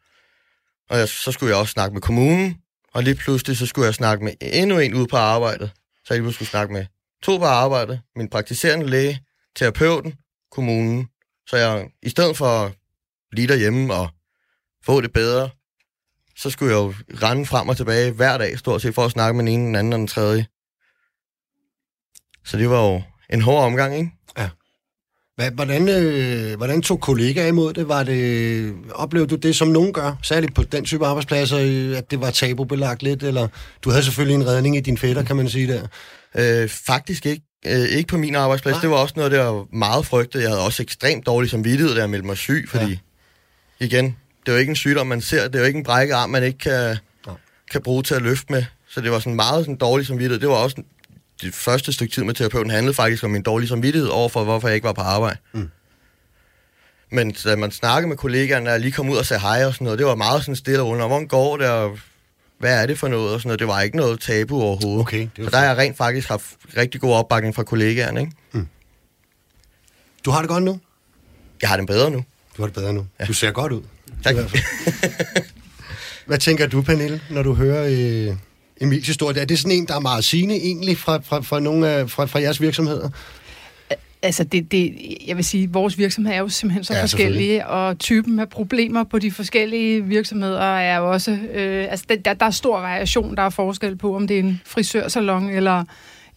Og jeg, så skulle jeg også snakke med kommunen, og lige pludselig, så skulle jeg snakke med endnu en ude på arbejdet. Så jeg lige pludselig skulle snakke med to på arbejde, min praktiserende læge, terapeuten, kommunen. Så jeg, i stedet for at blive derhjemme og få det bedre, så skulle jeg jo rende frem og tilbage hver dag, stort set, for at snakke med den ene, den anden og den tredje. Så det var jo en hård omgang, ikke? Hvad, hvordan, øh, hvordan tog kollegaer imod det? Var det? Oplevede du det, som nogen gør, særligt på den type arbejdspladser, øh, at det var tabubelagt lidt? Eller du havde selvfølgelig en redning i din fætter, kan man sige der. Øh, faktisk ikke. Øh, ikke på min arbejdsplads. Nej. Det var også noget, der var meget frygtet. Jeg havde også ekstremt dårlig samvittighed, da jeg meldte mig syg, fordi ja. igen, det er jo ikke en sygdom, man ser. Det er jo ikke en brækket arm, man ikke kan, Nej. kan bruge til at løfte med. Så det var sådan meget sådan dårlig samvittighed. Det var også det første stykke tid med terapeuten handlede faktisk om min dårlige samvittighed overfor, hvorfor jeg ikke var på arbejde. Mm. Men da man snakkede med kollegaerne, og lige kom ud og sagde hej og sådan noget, det var meget sådan stille og roligt. Hvordan går det, og hvad er det for noget? Og sådan noget. Det var ikke noget tabu overhovedet. Okay, det så der har jeg rent faktisk haft rigtig god opbakning fra kollegaerne. Ikke? Du har det godt nu? Jeg har den bedre nu. Du har det bedre nu. Ja. Du ser godt ud. Tak. Hvad tænker du, Pernille, når du hører øh, Emils historie? Er det sådan en, der er meget sigende egentlig fra, fra, fra, nogle af, fra, fra jeres virksomheder? Altså, det, det, jeg vil sige, vores virksomhed er jo simpelthen så ja, forskellige, og typen af problemer på de forskellige virksomheder er jo også... Øh, altså, der, der er stor variation, der er forskel på, om det er en frisørsalon, eller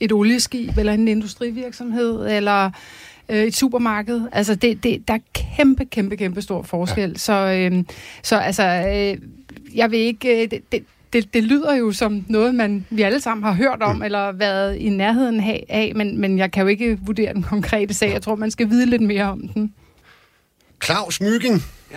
et olieskib, eller en industrivirksomhed, eller øh, et supermarked. Altså, det, det, der er kæmpe, kæmpe, kæmpe stor forskel. Ja. Så, øh, så altså, øh, jeg vil ikke... Øh, det, det, det, det lyder jo som noget, man vi alle sammen har hørt om, mm. eller været i nærheden af, men, men jeg kan jo ikke vurdere den konkrete sag. Jeg tror, man skal vide lidt mere om den. Claus Myggen. Ja.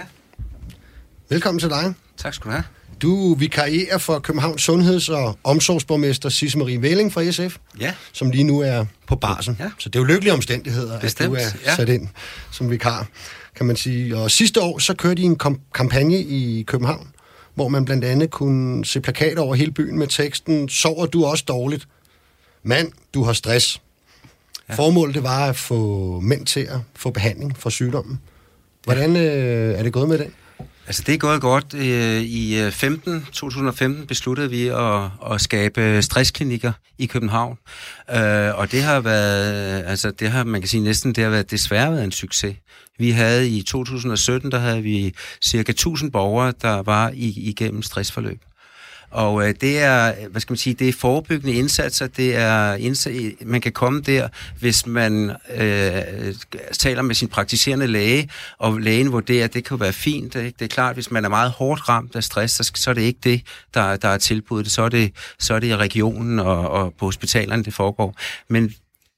Velkommen til dig. Tak skal du have. Du vikarierer for Københavns Sundheds- og Omsorgsborgmester Sisse Marie Velling fra SF, Ja, som lige nu er på barsen. Ja. Så det er jo lykkelige omstændigheder, Bestemt, at du er ja. sat ind som vikar, kan man sige. Og sidste år, så kørte I en kom- kampagne i København, hvor man blandt andet kunne se plakater over hele byen med teksten, sover du også dårligt? Mand, du har stress. Ja. Formålet det var at få mænd til at få behandling for sygdommen. Hvordan øh, er det gået med den? Altså det er gået godt. Øh, I øh, 15, 2015 besluttede vi at, at skabe stressklinikker i København. Øh, og det har været, altså det har, man kan sige næsten, det har været desværre været en succes. Vi havde i 2017, der havde vi cirka 1000 borgere, der var i, igennem stressforløb. Og øh, det er, hvad skal man sige, det er forebyggende indsatser. Det er indsats, man kan komme der, hvis man øh, taler med sin praktiserende læge, og lægen vurderer, at det kan være fint. Det, det er klart, hvis man er meget hårdt ramt af stress, så, så er det ikke det, der, der er tilbuddet. Så er det, så er det i regionen og, og på hospitalerne, det foregår. Men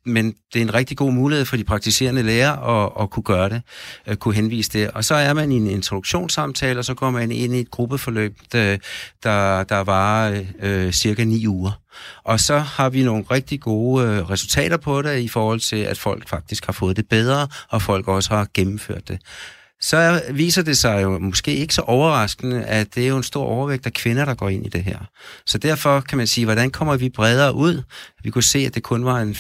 men det er en rigtig god mulighed for de praktiserende læger at, at kunne gøre det, at kunne henvise det. Og så er man i en introduktionssamtale, og så går man ind i et gruppeforløb, der, der, der varer øh, cirka ni uger. Og så har vi nogle rigtig gode øh, resultater på det, i forhold til, at folk faktisk har fået det bedre, og folk også har gennemført det så viser det sig jo måske ikke så overraskende, at det er jo en stor overvægt af kvinder, der går ind i det her. Så derfor kan man sige, hvordan kommer vi bredere ud? Vi kunne se, at det kun var en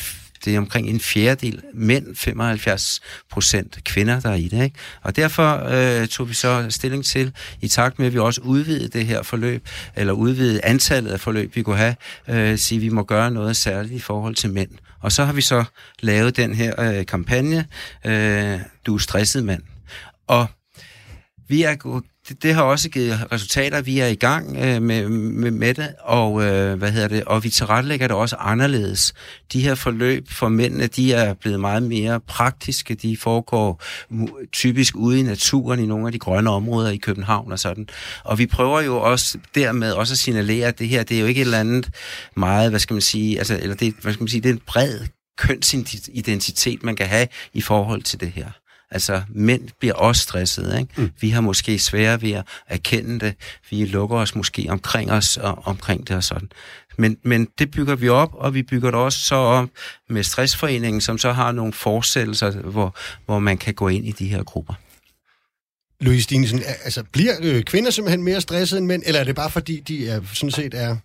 det er omkring en fjerdedel mænd, 75 procent kvinder, der er i det. Ikke? Og derfor øh, tog vi så stilling til, i takt med, at vi også udvidede det her forløb, eller udvidede antallet af forløb, vi kunne have, øh, sige, at vi må gøre noget særligt i forhold til mænd. Og så har vi så lavet den her øh, kampagne, øh, Du er stresset mand. Og vi er det, det har også givet resultater. Vi er i gang øh, med, med, med det, og øh, hvad hedder det, og vi tilrettelægger det også anderledes. De her forløb for mændene, de er blevet meget mere praktiske. De foregår typisk ude i naturen i nogle af de grønne områder i København og sådan. Og vi prøver jo også dermed også at signalere, at det her, det er jo ikke et eller andet meget, hvad skal man sige, altså, eller det, hvad skal man sige, det er en bred kønsidentitet, man kan have i forhold til det her. Altså, mænd bliver også stressede, ikke? Mm. Vi har måske svære ved at erkende det. Vi lukker os måske omkring os og omkring det og sådan. Men, men det bygger vi op, og vi bygger det også så op med Stressforeningen, som så har nogle forsættelser, hvor, hvor man kan gå ind i de her grupper. Louise Stinesen, altså bliver øh, kvinder simpelthen mere stressede end mænd, eller er det bare fordi, de er, sådan set er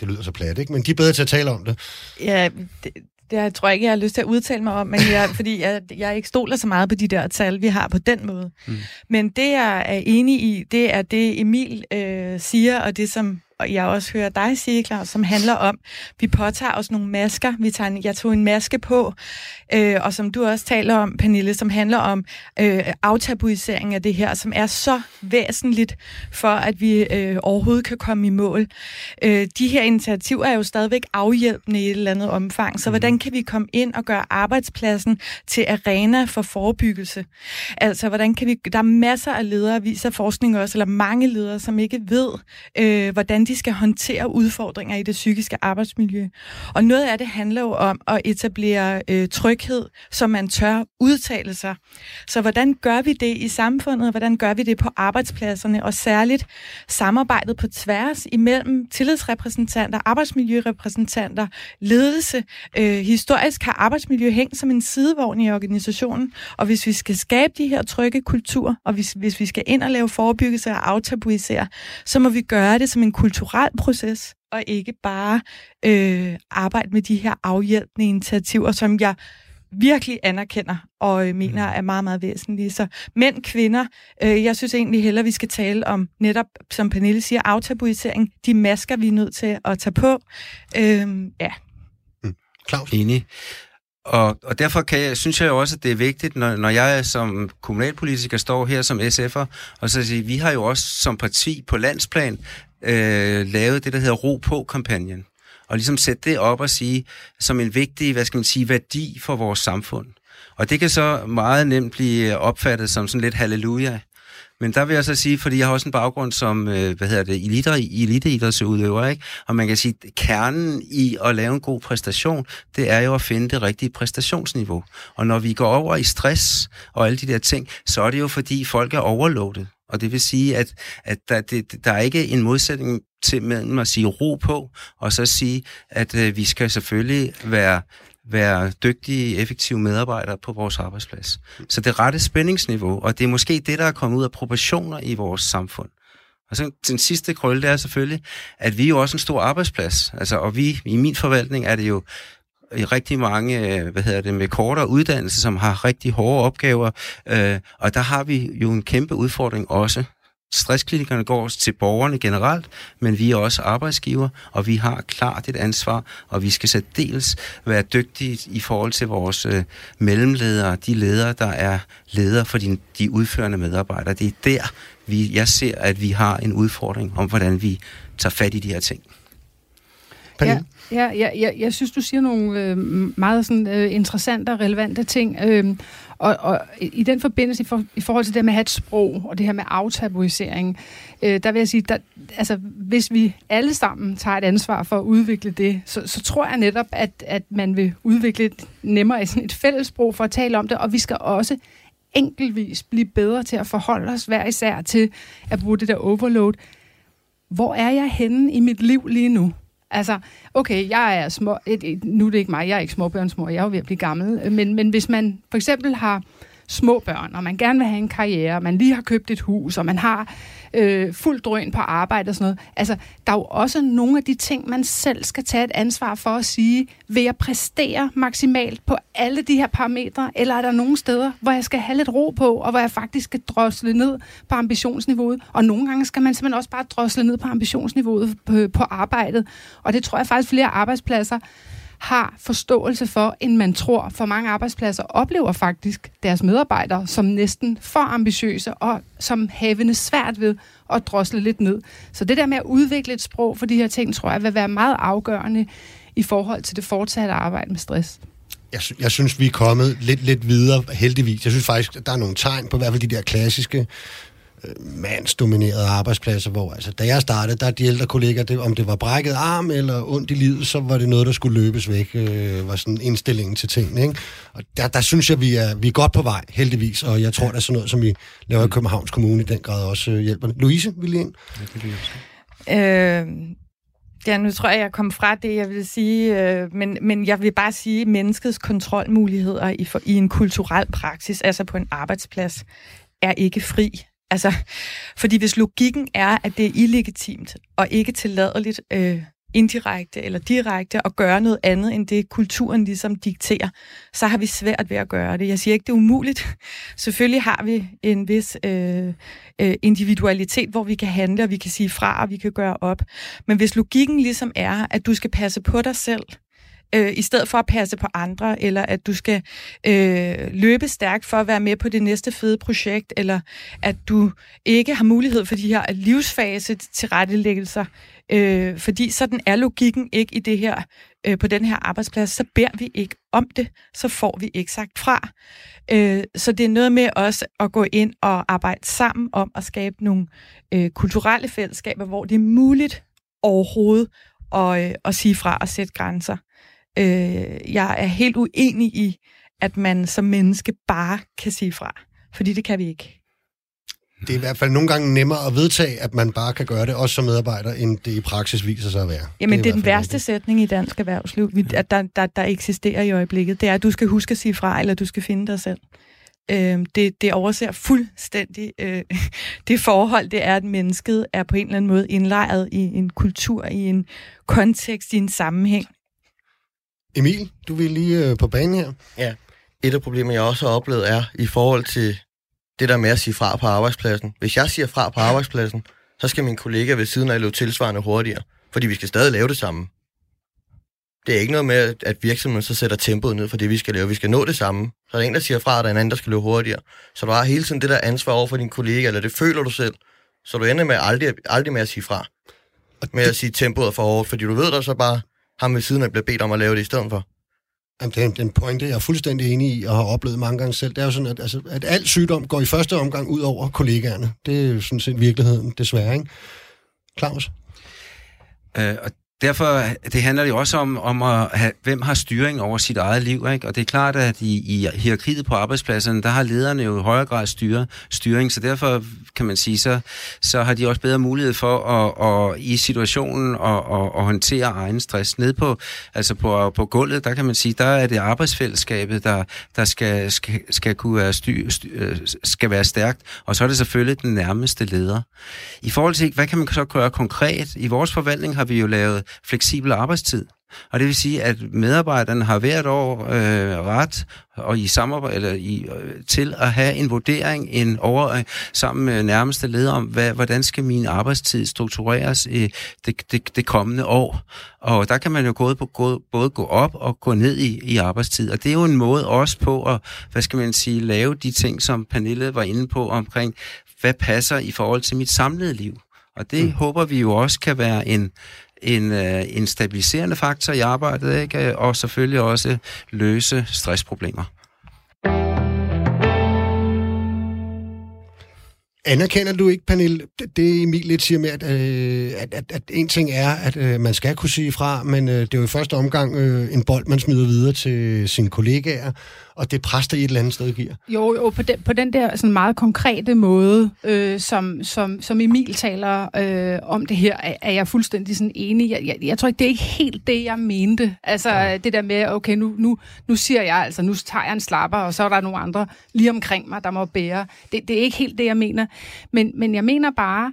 det lyder så plat, ikke? Men de er bedre til at tale om det. Ja, det, det jeg tror jeg ikke, jeg har lyst til at udtale mig om, men jeg, fordi jeg, jeg ikke stoler så meget på de der tal, vi har på den måde. Mm. Men det, jeg er enig i, det er det, Emil øh, siger, og det, som og jeg også hører dig sige, Claus, som handler om, vi påtager os nogle masker. Vi tager en, jeg tog en maske på, øh, og som du også taler om, Pernille, som handler om øh, aftabuisering af det her, som er så væsentligt for, at vi øh, overhovedet kan komme i mål. Øh, de her initiativer er jo stadigvæk afhjælpende i et eller andet omfang, så mm. hvordan kan vi komme ind og gøre arbejdspladsen til arena for forebyggelse? Altså, hvordan kan vi... Der er masser af ledere, viser forskning også, eller mange ledere, som ikke ved, øh, hvordan de skal håndtere udfordringer i det psykiske arbejdsmiljø. Og noget af det handler jo om at etablere øh, tryghed, så man tør udtale sig. Så hvordan gør vi det i samfundet? Hvordan gør vi det på arbejdspladserne? Og særligt samarbejdet på tværs imellem tillidsrepræsentanter, arbejdsmiljørepræsentanter, ledelse. Øh, historisk har arbejdsmiljø hængt som en sidevogn i organisationen, og hvis vi skal skabe de her trygge kultur, og hvis, hvis vi skal ind og lave forebyggelse og aftabuisere, så må vi gøre det som en kultur kulturel proces, og ikke bare øh, arbejde med de her afhjælpende initiativer, som jeg virkelig anerkender og øh, mener mm. er meget, meget væsentlige. Så mænd, kvinder, øh, jeg synes egentlig hellere, vi skal tale om netop, som Pernille siger, aftabuisering. De masker, vi er nødt til at tage på. Øh, ja. Mm. Claus? Enig. Og, og derfor kan jeg, synes jeg jo også, at det er vigtigt, når, når jeg som kommunalpolitiker står her som SF'er, og så siger, vi har jo også som parti på landsplan øh, lavet det, der hedder Ro på-kampagnen. Og ligesom sætte det op og sige, som en vigtig, hvad skal man sige, værdi for vores samfund. Og det kan så meget nemt blive opfattet som sådan lidt halleluja. Men der vil jeg så sige, fordi jeg har også en baggrund som, øh, hvad hedder det, elite, eliteidrætsudøver, ikke? Og man kan sige, at kernen i at lave en god præstation, det er jo at finde det rigtige præstationsniveau. Og når vi går over i stress og alle de der ting, så er det jo fordi folk er overloadet. Og det vil sige, at, at der, det, der er ikke en modsætning til mellem at sige ro på, og så sige, at øh, vi skal selvfølgelig være være dygtige, effektive medarbejdere på vores arbejdsplads. Så det rette spændingsniveau, og det er måske det, der er kommet ud af proportioner i vores samfund. Og så den sidste krølle, det er selvfølgelig, at vi er jo også en stor arbejdsplads. Altså, og vi, i min forvaltning, er det jo i rigtig mange, øh, hvad hedder det, med kortere uddannelse, som har rigtig hårde opgaver. Øh, og der har vi jo en kæmpe udfordring også. Stressklinikerne går til borgerne generelt, men vi er også arbejdsgiver, og vi har klart et ansvar, og vi skal dels være dygtige i forhold til vores øh, mellemledere, de ledere, der er ledere for de, de udførende medarbejdere. Det er der, vi, jeg ser, at vi har en udfordring om, hvordan vi tager fat i de her ting. Ja, ja, ja, ja, jeg synes, du siger nogle øh, meget sådan, øh, interessante og relevante ting. Øh, og, og i den forbindelse, i, for, i forhold til det med at have et sprog, og det her med aftabuisering, øh, der vil jeg sige, der, altså, hvis vi alle sammen tager et ansvar for at udvikle det, så, så tror jeg netop, at, at man vil udvikle et nemmere sådan et fælles sprog for at tale om det, og vi skal også enkeltvis blive bedre til at forholde os hver især til at bruge det der overload. Hvor er jeg henne i mit liv lige nu? Altså, okay, jeg er små, et, et, nu er det ikke mig, jeg er ikke småbørnsmor, jeg er jo ved at blive gammel, men, men hvis man for eksempel har små børn, og man gerne vil have en karriere, og man lige har købt et hus, og man har øh, fuld drøn på arbejde og sådan noget. Altså, der er jo også nogle af de ting, man selv skal tage et ansvar for at sige, vil jeg præstere maksimalt på alle de her parametre, eller er der nogle steder, hvor jeg skal have lidt ro på, og hvor jeg faktisk skal drosle ned på ambitionsniveauet. Og nogle gange skal man simpelthen også bare drosle ned på ambitionsniveauet på, på arbejdet. Og det tror jeg faktisk flere arbejdspladser har forståelse for, end man tror. For mange arbejdspladser oplever faktisk deres medarbejdere som næsten for ambitiøse og som havende svært ved at drosle lidt ned. Så det der med at udvikle et sprog for de her ting, tror jeg vil være meget afgørende i forhold til det fortsatte arbejde med stress. Jeg, sy- jeg synes, vi er kommet lidt, lidt videre, heldigvis. Jeg synes faktisk, at der er nogle tegn på i hvert fald de der klassiske mandsdominerede arbejdspladser, hvor altså, da jeg startede, der er de ældre kolleger, det, om det var brækket arm eller ondt i livet, så var det noget, der skulle løbes væk, øh, var sådan indstillingen til tingene. Ikke? Og der, der synes jeg, vi er, vi er godt på vej, heldigvis, og jeg tror, der er sådan noget, som vi laver i Københavns Kommune i den grad også øh, hjælper. Louise, vil I ind? Øh, ja, nu tror jeg, jeg kom fra det, jeg vil sige, øh, men, men jeg vil bare sige, at menneskets kontrolmuligheder i, for, i en kulturel praksis, altså på en arbejdsplads, er ikke fri. Altså, fordi hvis logikken er, at det er illegitimt og ikke tilladeligt øh, indirekte eller direkte at gøre noget andet, end det kulturen ligesom dikterer, så har vi svært ved at gøre det. Jeg siger ikke, det er umuligt. Selvfølgelig har vi en vis øh, øh, individualitet, hvor vi kan handle, og vi kan sige fra, og vi kan gøre op. Men hvis logikken ligesom er, at du skal passe på dig selv, øh, i stedet for at passe på andre, eller at du skal øh, løbe stærkt for at være med på det næste fede projekt, eller at du ikke har mulighed for de her livsfase tilrettelæggelser, øh, fordi sådan er logikken ikke i det her øh, på den her arbejdsplads, så beder vi ikke om det, så får vi ikke sagt fra. Øh, så det er noget med også at gå ind og arbejde sammen om at skabe nogle øh, kulturelle fællesskaber, hvor det er muligt overhovedet at, øh, at sige fra og sætte grænser. Øh, jeg er helt uenig i, at man som menneske bare kan sige fra, fordi det kan vi ikke. Det er i hvert fald nogle gange nemmere at vedtage, at man bare kan gøre det, også som medarbejder, end det i praksis viser sig at være. Jamen, det er, det er den værste sætning i dansk erhvervsliv, vi, at der, der, der eksisterer i øjeblikket. Det er, at du skal huske at sige fra, eller du skal finde dig selv. Øh, det, det overser fuldstændig øh, det forhold, det er, at mennesket er på en eller anden måde indlejret i en kultur, i en kontekst, i en sammenhæng. Emil, du vil lige øh, på banen her. Ja. Et af problemerne, jeg også har oplevet, er i forhold til det der med at sige fra på arbejdspladsen. Hvis jeg siger fra på arbejdspladsen, så skal min kollega ved siden af løbe tilsvarende hurtigere, fordi vi skal stadig lave det samme. Det er ikke noget med, at virksomheden så sætter tempoet ned for det, vi skal lave. Vi skal nå det samme. Så er der en, der siger fra, og der er en anden, der skal løbe hurtigere. Så du har hele tiden det der ansvar over for din kollega, eller det føler du selv. Så du ender med aldrig, aldrig med at sige fra. Med at sige tempoet er for hårdt, fordi du ved, der så bare ham ved siden af bliver bedt om at lave det i stedet for. Jamen, det er en- pointe, jeg er fuldstændig enig i og har oplevet mange gange selv. Det er jo sådan, at, altså, at al sygdom går i første omgang ud over kollegaerne. Det er jo sådan set virkeligheden, desværre. Ikke? Claus? Øh, og derfor det handler det jo også om, om at have, hvem har styring over sit eget liv. Ikke? Og det er klart, at i, i hierarkiet på arbejdspladserne, der har lederne jo i højere grad styre, styring. Så derfor kan man sige, så, så har de også bedre mulighed for at, at i situationen at, at, at håndtere egen stress. Ned på, altså på, på gulvet, der kan man sige, der er det arbejdsfællesskabet, der, der skal, skal, skal kunne være, styr, styr, øh, skal være stærkt. Og så er det selvfølgelig den nærmeste leder. I forhold til, hvad kan man så gøre konkret? I vores forvaltning har vi jo lavet fleksibel arbejdstid. Og det vil sige, at medarbejderne har hvert år øh, ret og i samarbejde, eller i, øh, til at have en vurdering en over, øh, sammen med nærmeste leder om, hvad, hvordan skal min arbejdstid struktureres i det, det, det kommende år. Og der kan man jo både, på, gå, både gå op og gå ned i, i arbejdstid. Og det er jo en måde også på at, hvad skal man sige, lave de ting, som Pernille var inde på omkring, hvad passer i forhold til mit samlede liv. Og det mm. håber vi jo også kan være en, en, øh, en stabiliserende faktor i arbejdet, ikke? og selvfølgelig også løse stressproblemer. Anerkender du ikke, Pernille, det- Emil lidt siger med, at, øh, at, at, at en ting er, at øh, man skal kunne sige fra, men øh, det er jo i første omgang øh, en bold, man smider videre til sine kollegaer, og det pres, der i et eller andet sted giver. Jo, jo på, den, på den der sådan meget konkrete måde, øh, som, som, som Emil taler øh, om det her, er, er jeg fuldstændig sådan enig. Jeg, jeg, jeg tror ikke, det er ikke helt det, jeg mente. Altså ja. det der med, okay, nu, nu, nu siger jeg altså, nu tager jeg en slapper, og så er der nogle andre lige omkring mig, der må bære. Det, det er ikke helt det, jeg mener. Men, men jeg mener bare,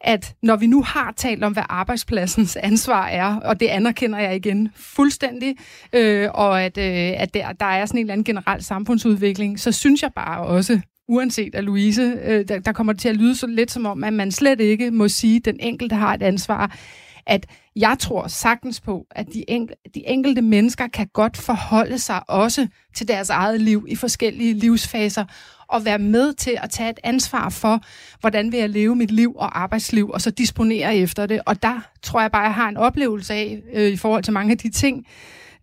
at når vi nu har talt om, hvad arbejdspladsens ansvar er, og det anerkender jeg igen fuldstændig, øh, og at, øh, at der, der er sådan en eller anden generel samfundsudvikling, så synes jeg bare også, uanset at Louise, øh, der, der kommer det til at lyde så lidt som om, at man slet ikke må sige, at den enkelte har et ansvar, at jeg tror sagtens på, at de, enkel, de enkelte mennesker kan godt forholde sig også til deres eget liv i forskellige livsfaser, og være med til at tage et ansvar for, hvordan vil jeg leve mit liv og arbejdsliv, og så disponere efter det. Og der tror jeg bare, jeg har en oplevelse af, øh, i forhold til mange af de ting,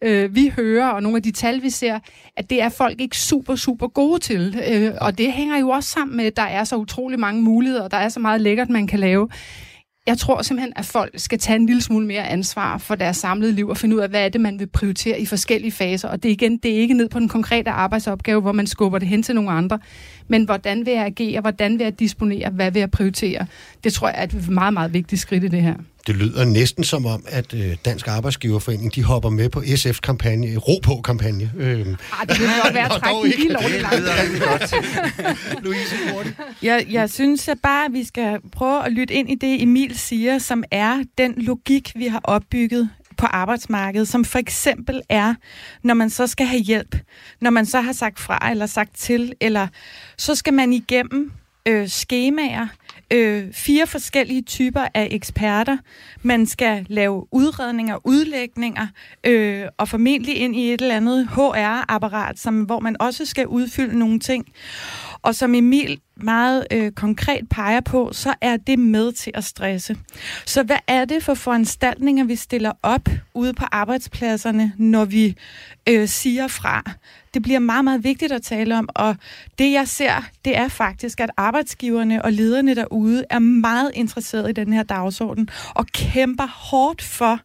øh, vi hører, og nogle af de tal, vi ser, at det er folk ikke super, super gode til. Øh, og det hænger jo også sammen med, at der er så utrolig mange muligheder, og der er så meget lækkert, man kan lave. Jeg tror simpelthen, at folk skal tage en lille smule mere ansvar for deres samlede liv og finde ud af, hvad er det, man vil prioritere i forskellige faser. Og det er igen, det er ikke ned på den konkrete arbejdsopgave, hvor man skubber det hen til nogle andre. Men hvordan vil jeg agere? Hvordan vil jeg disponere? Hvad vil jeg prioritere? Det tror jeg er et meget, meget vigtigt skridt i det her. Det lyder næsten som om, at øh, Dansk Arbejdsgiverforening de hopper med på SF's kampagne, ro på kampagne. Øh. Arh, det vil nok være at trække lige lovligt langt. Louise, hurtigt. Jeg, jeg synes at bare, at vi skal prøve at lytte ind i det, Emil siger, som er den logik, vi har opbygget på arbejdsmarkedet, som for eksempel er, når man så skal have hjælp, når man så har sagt fra eller sagt til, eller så skal man igennem øh, skemaer, øh, fire forskellige typer af eksperter. Man skal lave udredninger, udlægninger, øh, og formentlig ind i et eller andet HR-apparat, som, hvor man også skal udfylde nogle ting. Og som Emil meget øh, konkret peger på, så er det med til at stresse. Så hvad er det for foranstaltninger, vi stiller op ude på arbejdspladserne, når vi øh, siger fra? Det bliver meget, meget vigtigt at tale om, og det jeg ser, det er faktisk, at arbejdsgiverne og lederne derude er meget interesserede i den her dagsorden og kæmper hårdt for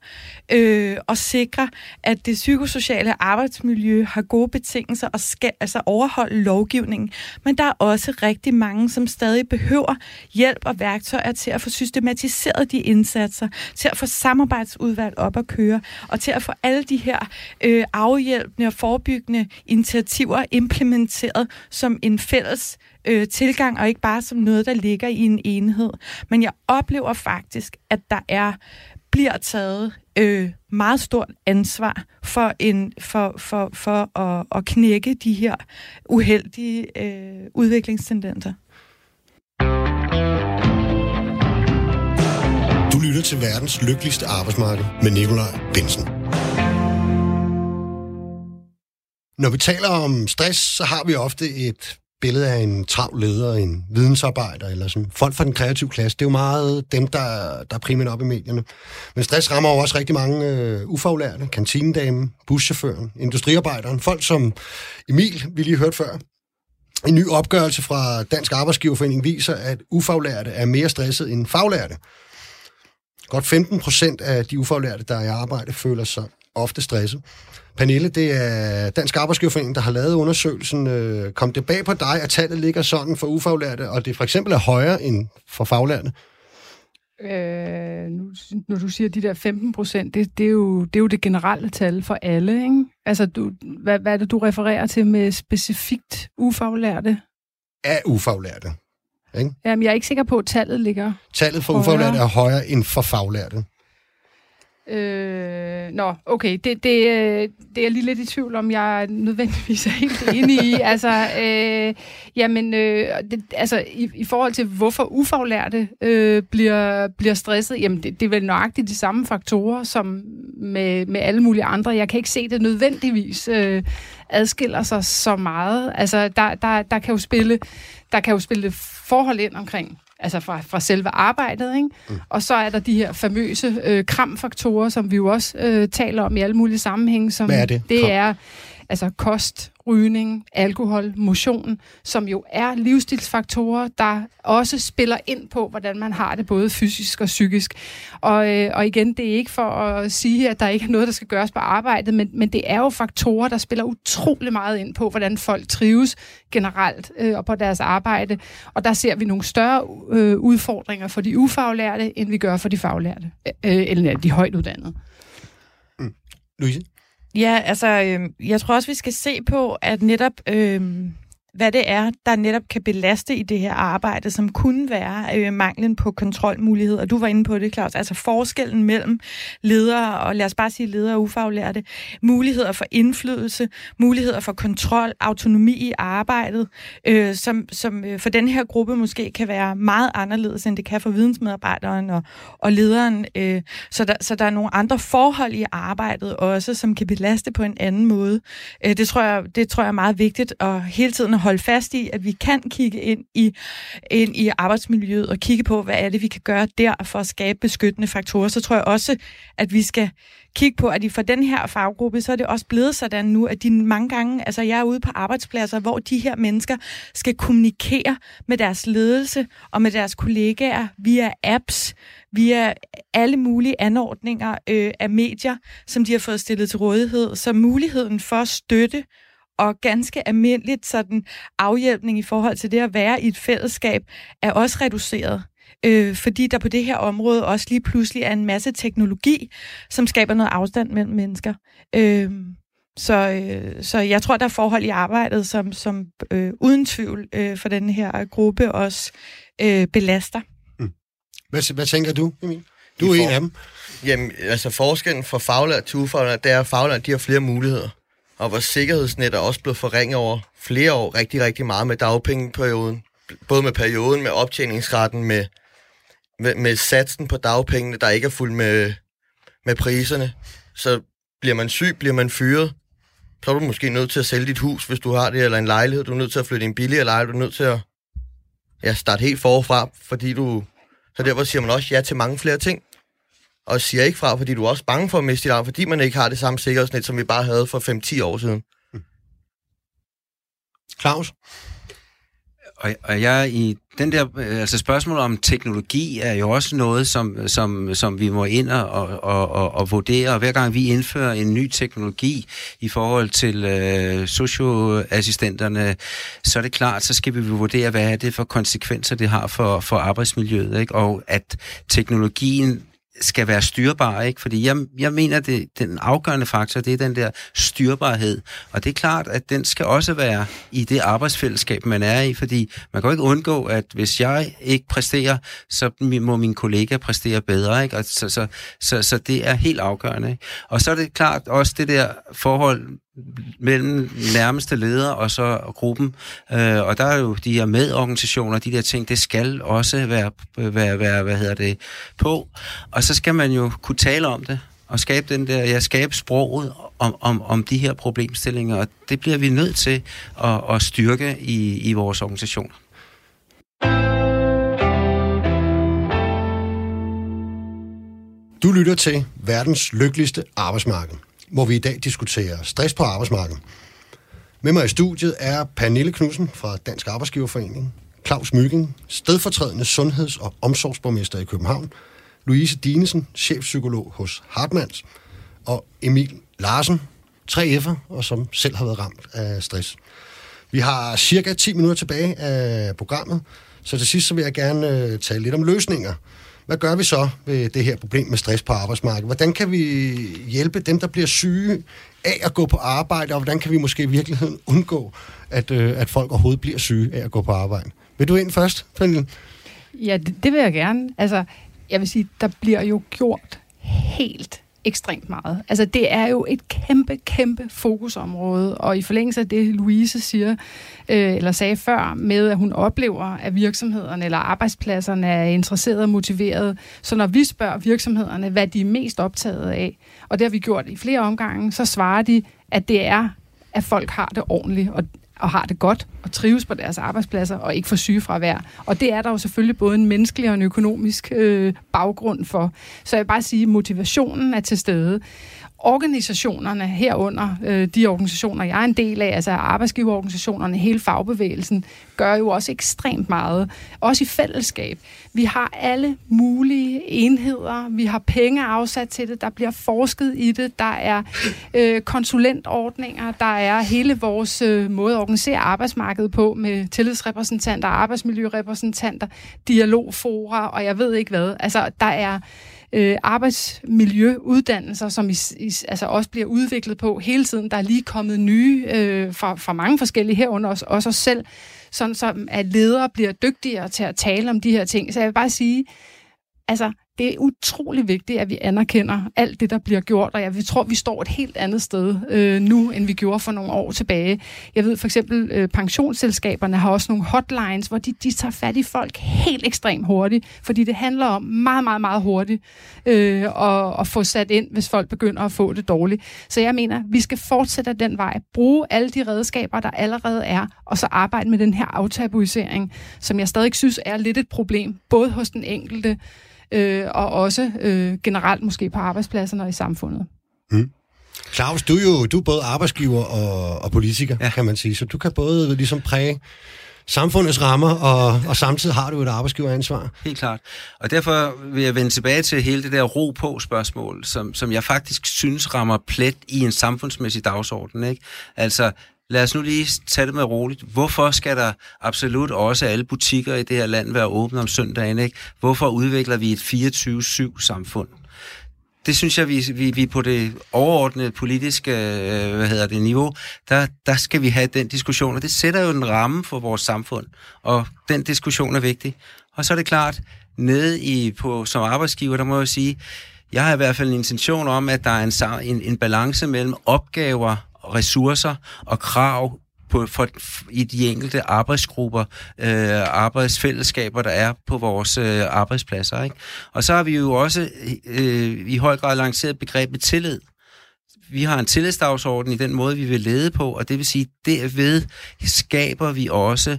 øh, at sikre, at det psykosociale arbejdsmiljø har gode betingelser og skal altså overholde lovgivningen. Men der er også rigtig mange, som stadig behøver hjælp og værktøjer til at få systematiseret de indsatser, til at få samarbejdsudvalg op at køre, og til at få alle de her øh, afhjælpende og forebyggende initiativer implementeret som en fælles øh, tilgang, og ikke bare som noget, der ligger i en enhed. Men jeg oplever faktisk, at der er bliver taget øh, meget stort ansvar for, en, for, for, for at, at knække de her uheldige øh, udviklingstendenser. Du lytter til verdens lykkeligste arbejdsmarked med Nikolaj Bensen. Når vi taler om stress, så har vi ofte et billede af en travl leder, en vidensarbejder, eller sådan folk fra den kreative klasse. Det er jo meget dem, der, der er primært op i medierne. Men stress rammer jo også rigtig mange øh, ufaglærte, kantinedamen, buschaufføren, industriarbejderen, folk som Emil, vi lige hørte før. En ny opgørelse fra Dansk Arbejdsgiverforening viser, at ufaglærte er mere stresset end faglærte. Godt 15 procent af de ufaglærte, der er i arbejde, føler sig ofte stresset. Pernille, det er Dansk Arbejdsgiverforening, der har lavet undersøgelsen. Øh, kom det bag på dig, at tallet ligger sådan for ufaglærte, og det for eksempel er højere end for faglærte? Øh, nu, når du siger de der 15 procent, det, det, er jo, det er jo det generelle tal for alle, ikke? Altså, du, hvad, hvad er det, du refererer til med specifikt ufaglærte? Af ufaglærte. Ikke? Jamen, jeg er ikke sikker på, at tallet ligger Tallet for ufaglærte er højere end for faglærte. Øh, nå, okay, det, det, øh, det er jeg lige lidt i tvivl om, jeg nødvendigvis er helt enig i. altså, øh, jamen, øh, det, altså i, i forhold til, hvorfor ufaglærte øh, bliver, bliver stresset, jamen, det, det er vel nøjagtigt de samme faktorer, som med, med alle mulige andre. Jeg kan ikke se, det nødvendigvis øh, adskiller sig så meget. Altså, der, der, der kan jo spille, der kan jo spille forhold ind omkring altså fra, fra selve arbejdet, ikke? Mm. Og så er der de her famøse øh, kramfaktorer, som vi jo også øh, taler om i alle mulige sammenhænge. Som Hvad er det? Det er altså kost, rygning, alkohol, motion, som jo er livsstilsfaktorer, der også spiller ind på, hvordan man har det både fysisk og psykisk. Og, øh, og igen, det er ikke for at sige, at der ikke er noget, der skal gøres på arbejdet, men, men det er jo faktorer, der spiller utrolig meget ind på, hvordan folk trives generelt øh, og på deres arbejde. Og der ser vi nogle større øh, udfordringer for de ufaglærte, end vi gør for de faglærte, øh, øh eller de højt uddannede. Mm. Louise? Ja, altså, øh, jeg tror også, vi skal se på, at netop øh, hvad det er, der netop kan belaste i det her arbejde, som kunne være øh, manglen på kontrolmuligheder. Du var inde på det, Claus. Altså forskellen mellem ledere, og lad os bare sige ledere og ufaglærte, muligheder for indflydelse, muligheder for kontrol, autonomi i arbejdet, øh, som, som øh, for den her gruppe måske kan være meget anderledes, end det kan for vidensmedarbejderen og, og lederen. Øh, så, der, så der er nogle andre forhold i arbejdet også, som kan belaste på en anden måde. Øh, det, tror jeg, det tror jeg er meget vigtigt at hele tiden holde fast i, at vi kan kigge ind i, ind i arbejdsmiljøet og kigge på, hvad er det, vi kan gøre der for at skabe beskyttende faktorer. Så tror jeg også, at vi skal kigge på, at i for den her faggruppe, så er det også blevet sådan nu, at de mange gange, altså jeg er ude på arbejdspladser, hvor de her mennesker skal kommunikere med deres ledelse og med deres kollegaer via apps, via alle mulige anordninger øh, af medier, som de har fået stillet til rådighed. Så muligheden for støtte og ganske almindeligt sådan afhjælpning i forhold til det at være i et fællesskab er også reduceret øh, fordi der på det her område også lige pludselig er en masse teknologi, som skaber noget afstand mellem mennesker. Øh, så, øh, så jeg tror, der er forhold i arbejdet, som, som øh, uden tvivl øh, for den her gruppe også øh, belaster. Mm. Hvad, hvad tænker du, Emil? Du er en af dem. Jamen, altså forskellen fra faglært til ufaglært, det er, at faglært de har flere muligheder. Og vores sikkerhedsnet er også blevet forringet over flere år rigtig, rigtig meget med dagpengeperioden. Både med perioden, med optjeningsretten, med med, med satsen på dagpengene, der ikke er fuldt med, med priserne. Så bliver man syg, bliver man fyret, så er du måske nødt til at sælge dit hus, hvis du har det, eller en lejlighed. Du er nødt til at flytte i en billigere lejlighed. Du er nødt til at ja, starte helt forfra, fordi du... Så derfor siger man også ja til mange flere ting. Og siger ikke fra, fordi du er også bange for at miste dit arm, fordi man ikke har det samme sikkerhedsnet, som vi bare havde for 5-10 år siden. Claus? Og, og jeg i den der, øh, altså spørgsmålet om teknologi er jo også noget, som, som, som vi må ind og, og, og, og vurdere. Og hver gang vi indfører en ny teknologi i forhold til øh, socioassistenterne, så er det klart, så skal vi vurdere, hvad er det for konsekvenser, det har for, for arbejdsmiljøet. Ikke? Og at teknologien skal være styrbar, ikke? Fordi jeg, jeg mener, det den afgørende faktor, det er den der styrbarhed. Og det er klart, at den skal også være i det arbejdsfællesskab, man er i, fordi man kan jo ikke undgå, at hvis jeg ikke præsterer, så må min kollega præstere bedre, ikke? Og så, så, så, så det er helt afgørende. Ikke? Og så er det klart også det der forhold mellem nærmeste leder og så gruppen. Øh, og der er jo de her medorganisationer, de der ting, det skal også være, være, være hvad hedder det, på. Og så skal man jo kunne tale om det, og skabe den der, ja, skabe sproget om, om, om de her problemstillinger, og det bliver vi nødt til at, at styrke i, i vores organisation. Du lytter til verdens lykkeligste arbejdsmarked hvor vi i dag diskuterer stress på arbejdsmarkedet. Med mig i studiet er Pernille Knudsen fra Dansk Arbejdsgiverforening, Claus Myggen, stedfortrædende sundheds- og omsorgsborgmester i København, Louise Dinesen, chefpsykolog hos Hartmanns, og Emil Larsen, 3F'er, og som selv har været ramt af stress. Vi har cirka 10 minutter tilbage af programmet, så til sidst så vil jeg gerne øh, tale lidt om løsninger – hvad gør vi så ved det her problem med stress på arbejdsmarkedet? Hvordan kan vi hjælpe dem, der bliver syge af at gå på arbejde, og hvordan kan vi måske i virkeligheden undgå, at, øh, at folk overhovedet bliver syge af at gå på arbejde? Vil du ind først, Pernille? Ja, det, det vil jeg gerne. Altså, jeg vil sige, der bliver jo gjort helt ekstremt meget. Altså, det er jo et kæmpe, kæmpe fokusområde, og i forlængelse af det, Louise siger, øh, eller sagde før, med at hun oplever, at virksomhederne eller arbejdspladserne er interesserede og motiverede, så når vi spørger virksomhederne, hvad de er mest optaget af, og det har vi gjort i flere omgange, så svarer de, at det er, at folk har det ordentligt, og og har det godt og trives på deres arbejdspladser og ikke får sygefravær. Og det er der jo selvfølgelig både en menneskelig og en økonomisk øh, baggrund for. Så jeg vil bare sige, at motivationen er til stede organisationerne herunder, øh, de organisationer, jeg er en del af, altså arbejdsgiverorganisationerne, hele fagbevægelsen, gør jo også ekstremt meget. Også i fællesskab. Vi har alle mulige enheder, vi har penge afsat til det, der bliver forsket i det, der er øh, konsulentordninger, der er hele vores øh, måde at organisere arbejdsmarkedet på med tillidsrepræsentanter, arbejdsmiljørepræsentanter, dialogfora, og jeg ved ikke hvad. Altså, der er øh, arbejdsmiljøuddannelser, som i, i, altså også bliver udviklet på hele tiden. Der er lige kommet nye øh, fra, fra mange forskellige herunder, også, også os selv, sådan som at ledere bliver dygtigere til at tale om de her ting. Så jeg vil bare sige, altså, det er utrolig vigtigt, at vi anerkender alt det, der bliver gjort, og jeg tror, vi står et helt andet sted øh, nu, end vi gjorde for nogle år tilbage. Jeg ved for eksempel, øh, pensionsselskaberne har også nogle hotlines, hvor de, de tager fat i folk helt ekstremt hurtigt, fordi det handler om meget, meget, meget hurtigt øh, at, at få sat ind, hvis folk begynder at få det dårligt. Så jeg mener, vi skal fortsætte den vej, bruge alle de redskaber, der allerede er, og så arbejde med den her aftabuisering, som jeg stadig synes er lidt et problem, både hos den enkelte, øh, og også øh, generelt måske på arbejdspladserne og i samfundet. Mm. Claus, du er jo du er både arbejdsgiver og, og politiker, ja. kan man sige, så du kan både ligesom præge samfundets rammer, og, og samtidig har du et arbejdsgiveransvar. Helt klart. Og derfor vil jeg vende tilbage til hele det der ro på spørgsmål, som, som jeg faktisk synes rammer plet i en samfundsmæssig dagsorden. Ikke? Altså, lad os nu lige tage det med roligt. Hvorfor skal der absolut også alle butikker i det her land være åbne om søndagen? Ikke? Hvorfor udvikler vi et 24-7 samfund? Det synes jeg, vi, vi, vi på det overordnede politiske øh, hvad hedder det, niveau, der, der skal vi have den diskussion, og det sætter jo en ramme for vores samfund, og den diskussion er vigtig. Og så er det klart, nede i, på, som arbejdsgiver, der må jeg sige, jeg har i hvert fald en intention om, at der er en, en, en balance mellem opgaver ressourcer og krav på, for, i de enkelte arbejdsgrupper, øh, arbejdsfællesskaber, der er på vores øh, arbejdspladser. Ikke? Og så har vi jo også øh, i høj grad lanceret begrebet tillid. Vi har en tillidsdagsorden i den måde, vi vil lede på, og det vil sige, derved skaber vi også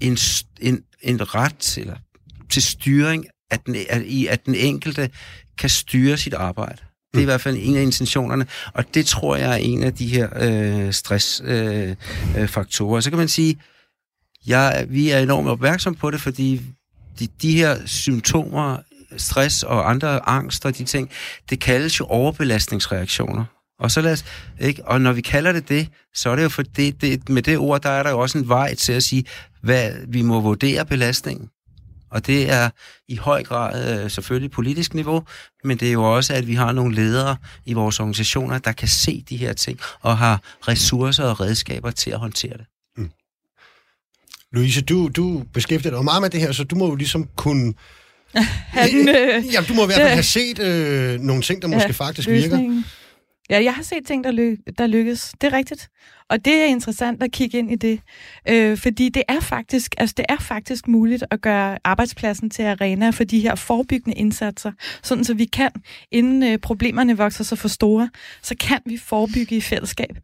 en, en, en ret eller, til styring, at den, at, i at den enkelte kan styre sit arbejde. Det er i hvert fald en af intentionerne, og det tror jeg er en af de her øh, stressfaktorer. Øh, øh, så kan man sige, ja, vi er enormt opmærksom på det, fordi de, de her symptomer, stress og andre angst og de ting, det kaldes jo overbelastningsreaktioner. Og så lad os, ikke? Og når vi kalder det det, så er det jo for det, det, med det ord, der er der jo også en vej til at sige, hvad vi må vurdere belastningen. Og det er i høj grad øh, selvfølgelig politisk niveau, men det er jo også, at vi har nogle ledere i vores organisationer, der kan se de her ting og har ressourcer og redskaber til at håndtere det. Mm. Louise, du, du beskæftiger dig meget med det her, så du må jo ligesom kunne... Han, øh, ja, du må i hvert fald have set øh, nogle ting, der måske ja, faktisk løsningen. virker. Ja, jeg har set ting, der, ly- der lykkes. Det er rigtigt. Og det er interessant at kigge ind i det, øh, fordi det er faktisk, altså det er faktisk muligt at gøre arbejdspladsen til arena for de her forebyggende indsatser, sådan så vi kan, inden øh, problemerne vokser sig for store, så kan vi forebygge i fællesskab.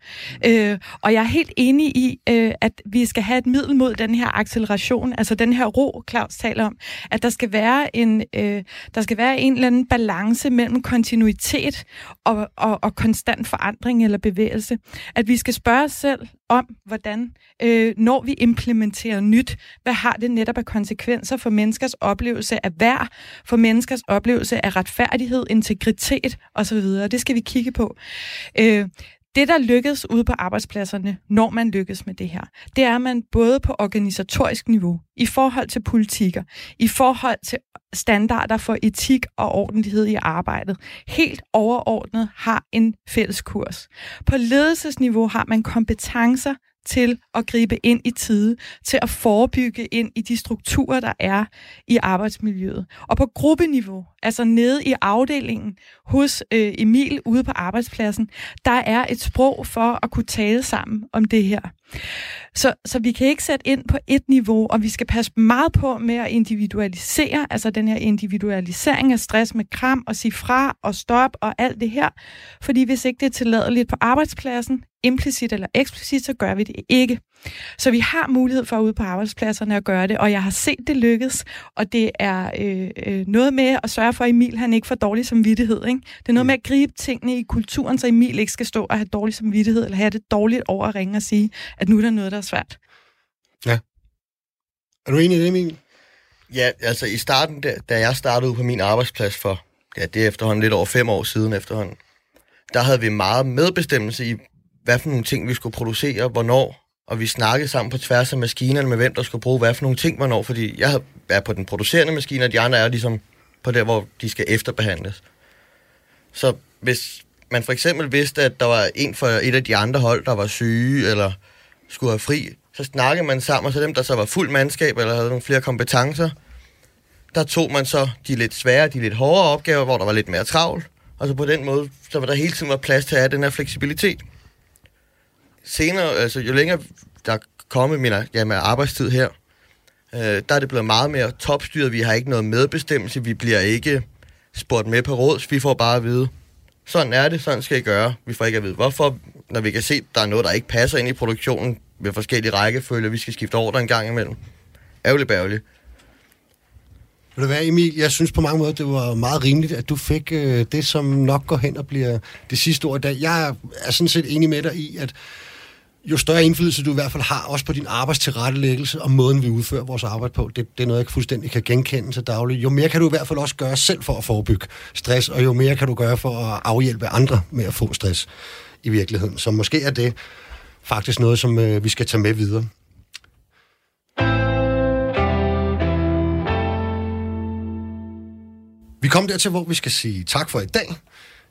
Øh, og jeg er helt enig i, øh, at vi skal have et middel mod den her acceleration, altså den her ro, Claus taler om, at der skal være en, øh, der skal være en eller anden balance mellem kontinuitet og, og, og konstant forandring eller bevægelse. At vi skal spørge os selv om, hvordan, øh, når vi implementerer nyt, hvad har det netop af konsekvenser for menneskers oplevelse af værd, for menneskers oplevelse af retfærdighed, integritet osv. Det skal vi kigge på. Øh, det, der lykkes ude på arbejdspladserne, når man lykkes med det her, det er, at man både på organisatorisk niveau, i forhold til politikker, i forhold til standarder for etik og ordentlighed i arbejdet, helt overordnet har en fælles kurs. På ledelsesniveau har man kompetencer til at gribe ind i tide, til at forebygge ind i de strukturer, der er i arbejdsmiljøet. Og på gruppeniveau, altså nede i afdelingen hos øh, Emil ude på arbejdspladsen, der er et sprog for at kunne tale sammen om det her. Så, så vi kan ikke sætte ind på et niveau, og vi skal passe meget på med at individualisere, altså den her individualisering af stress med kram og sige fra og stop og alt det her. Fordi hvis ikke det er tilladeligt på arbejdspladsen, implicit eller eksplicit, så gør vi det ikke. Så vi har mulighed for ude på arbejdspladserne at gøre det, og jeg har set det lykkes, og det er øh, øh, noget med at sørge for, at Emil han ikke får dårlig samvittighed. Ikke? Det er noget mm. med at gribe tingene i kulturen, så Emil ikke skal stå og have dårlig samvittighed, eller have det dårligt over at ringe og sige, at nu er der noget, der er svært. Ja. Er du enig i det, Emil? Ja, altså i starten, da, da jeg startede på min arbejdsplads for, ja, det er efterhånden lidt over fem år siden efterhånden, der havde vi meget medbestemmelse i, hvad for nogle ting vi skulle producere, hvornår, og vi snakkede sammen på tværs af maskinerne med, hvem der skulle bruge hvad for nogle ting hvornår, fordi jeg er på den producerende maskine, og de andre er ligesom på der, hvor de skal efterbehandles. Så hvis man for eksempel vidste, at der var en fra et af de andre hold, der var syge eller skulle have fri, så snakkede man sammen, og så dem, der så var fuld mandskab eller havde nogle flere kompetencer, der tog man så de lidt svære, de lidt hårdere opgaver, hvor der var lidt mere travl, og så på den måde, så var der hele tiden var plads til at have den her fleksibilitet. Senere, altså jo længere der er kommet min ja, med arbejdstid her, øh, der er det blevet meget mere topstyret. Vi har ikke noget medbestemmelse. Vi bliver ikke spurgt med på råds. Vi får bare at vide, sådan er det, sådan skal I gøre. Vi får ikke at vide, hvorfor, når vi kan se, at der er noget, der ikke passer ind i produktionen med forskellige rækkefølger. vi skal skifte ordre en gang imellem. Ærgerligt bærgerligt. Vil det være, Emil? Jeg synes på mange måder, det var meget rimeligt, at du fik øh, det, som nok går hen og bliver det sidste ord i dag. Jeg er sådan set enig med dig i, at jo større indflydelse du i hvert fald har, også på din arbejdstilrettelæggelse og måden, vi udfører vores arbejde på, det, det er noget, jeg fuldstændig kan genkende til daglig. Jo mere kan du i hvert fald også gøre selv for at forebygge stress, og jo mere kan du gøre for at afhjælpe andre med at få stress i virkeligheden. Så måske er det faktisk noget, som øh, vi skal tage med videre. Vi kom dertil, hvor vi skal sige tak for i dag.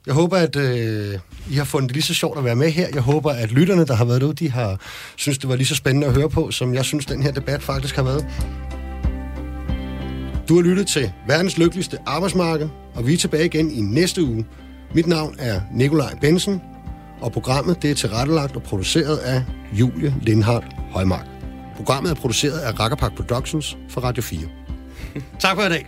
Jeg håber, at øh, I har fundet det lige så sjovt at være med her. Jeg håber, at lytterne, der har været ude, de har synes det var lige så spændende at høre på, som jeg synes, den her debat faktisk har været. Du har lyttet til verdens lykkeligste arbejdsmarked, og vi er tilbage igen i næste uge. Mit navn er Nikolaj Bensen, og programmet det er tilrettelagt og produceret af Julie Lindhardt Højmark. Programmet er produceret af Rakkerpark Productions for Radio 4. tak for i dag.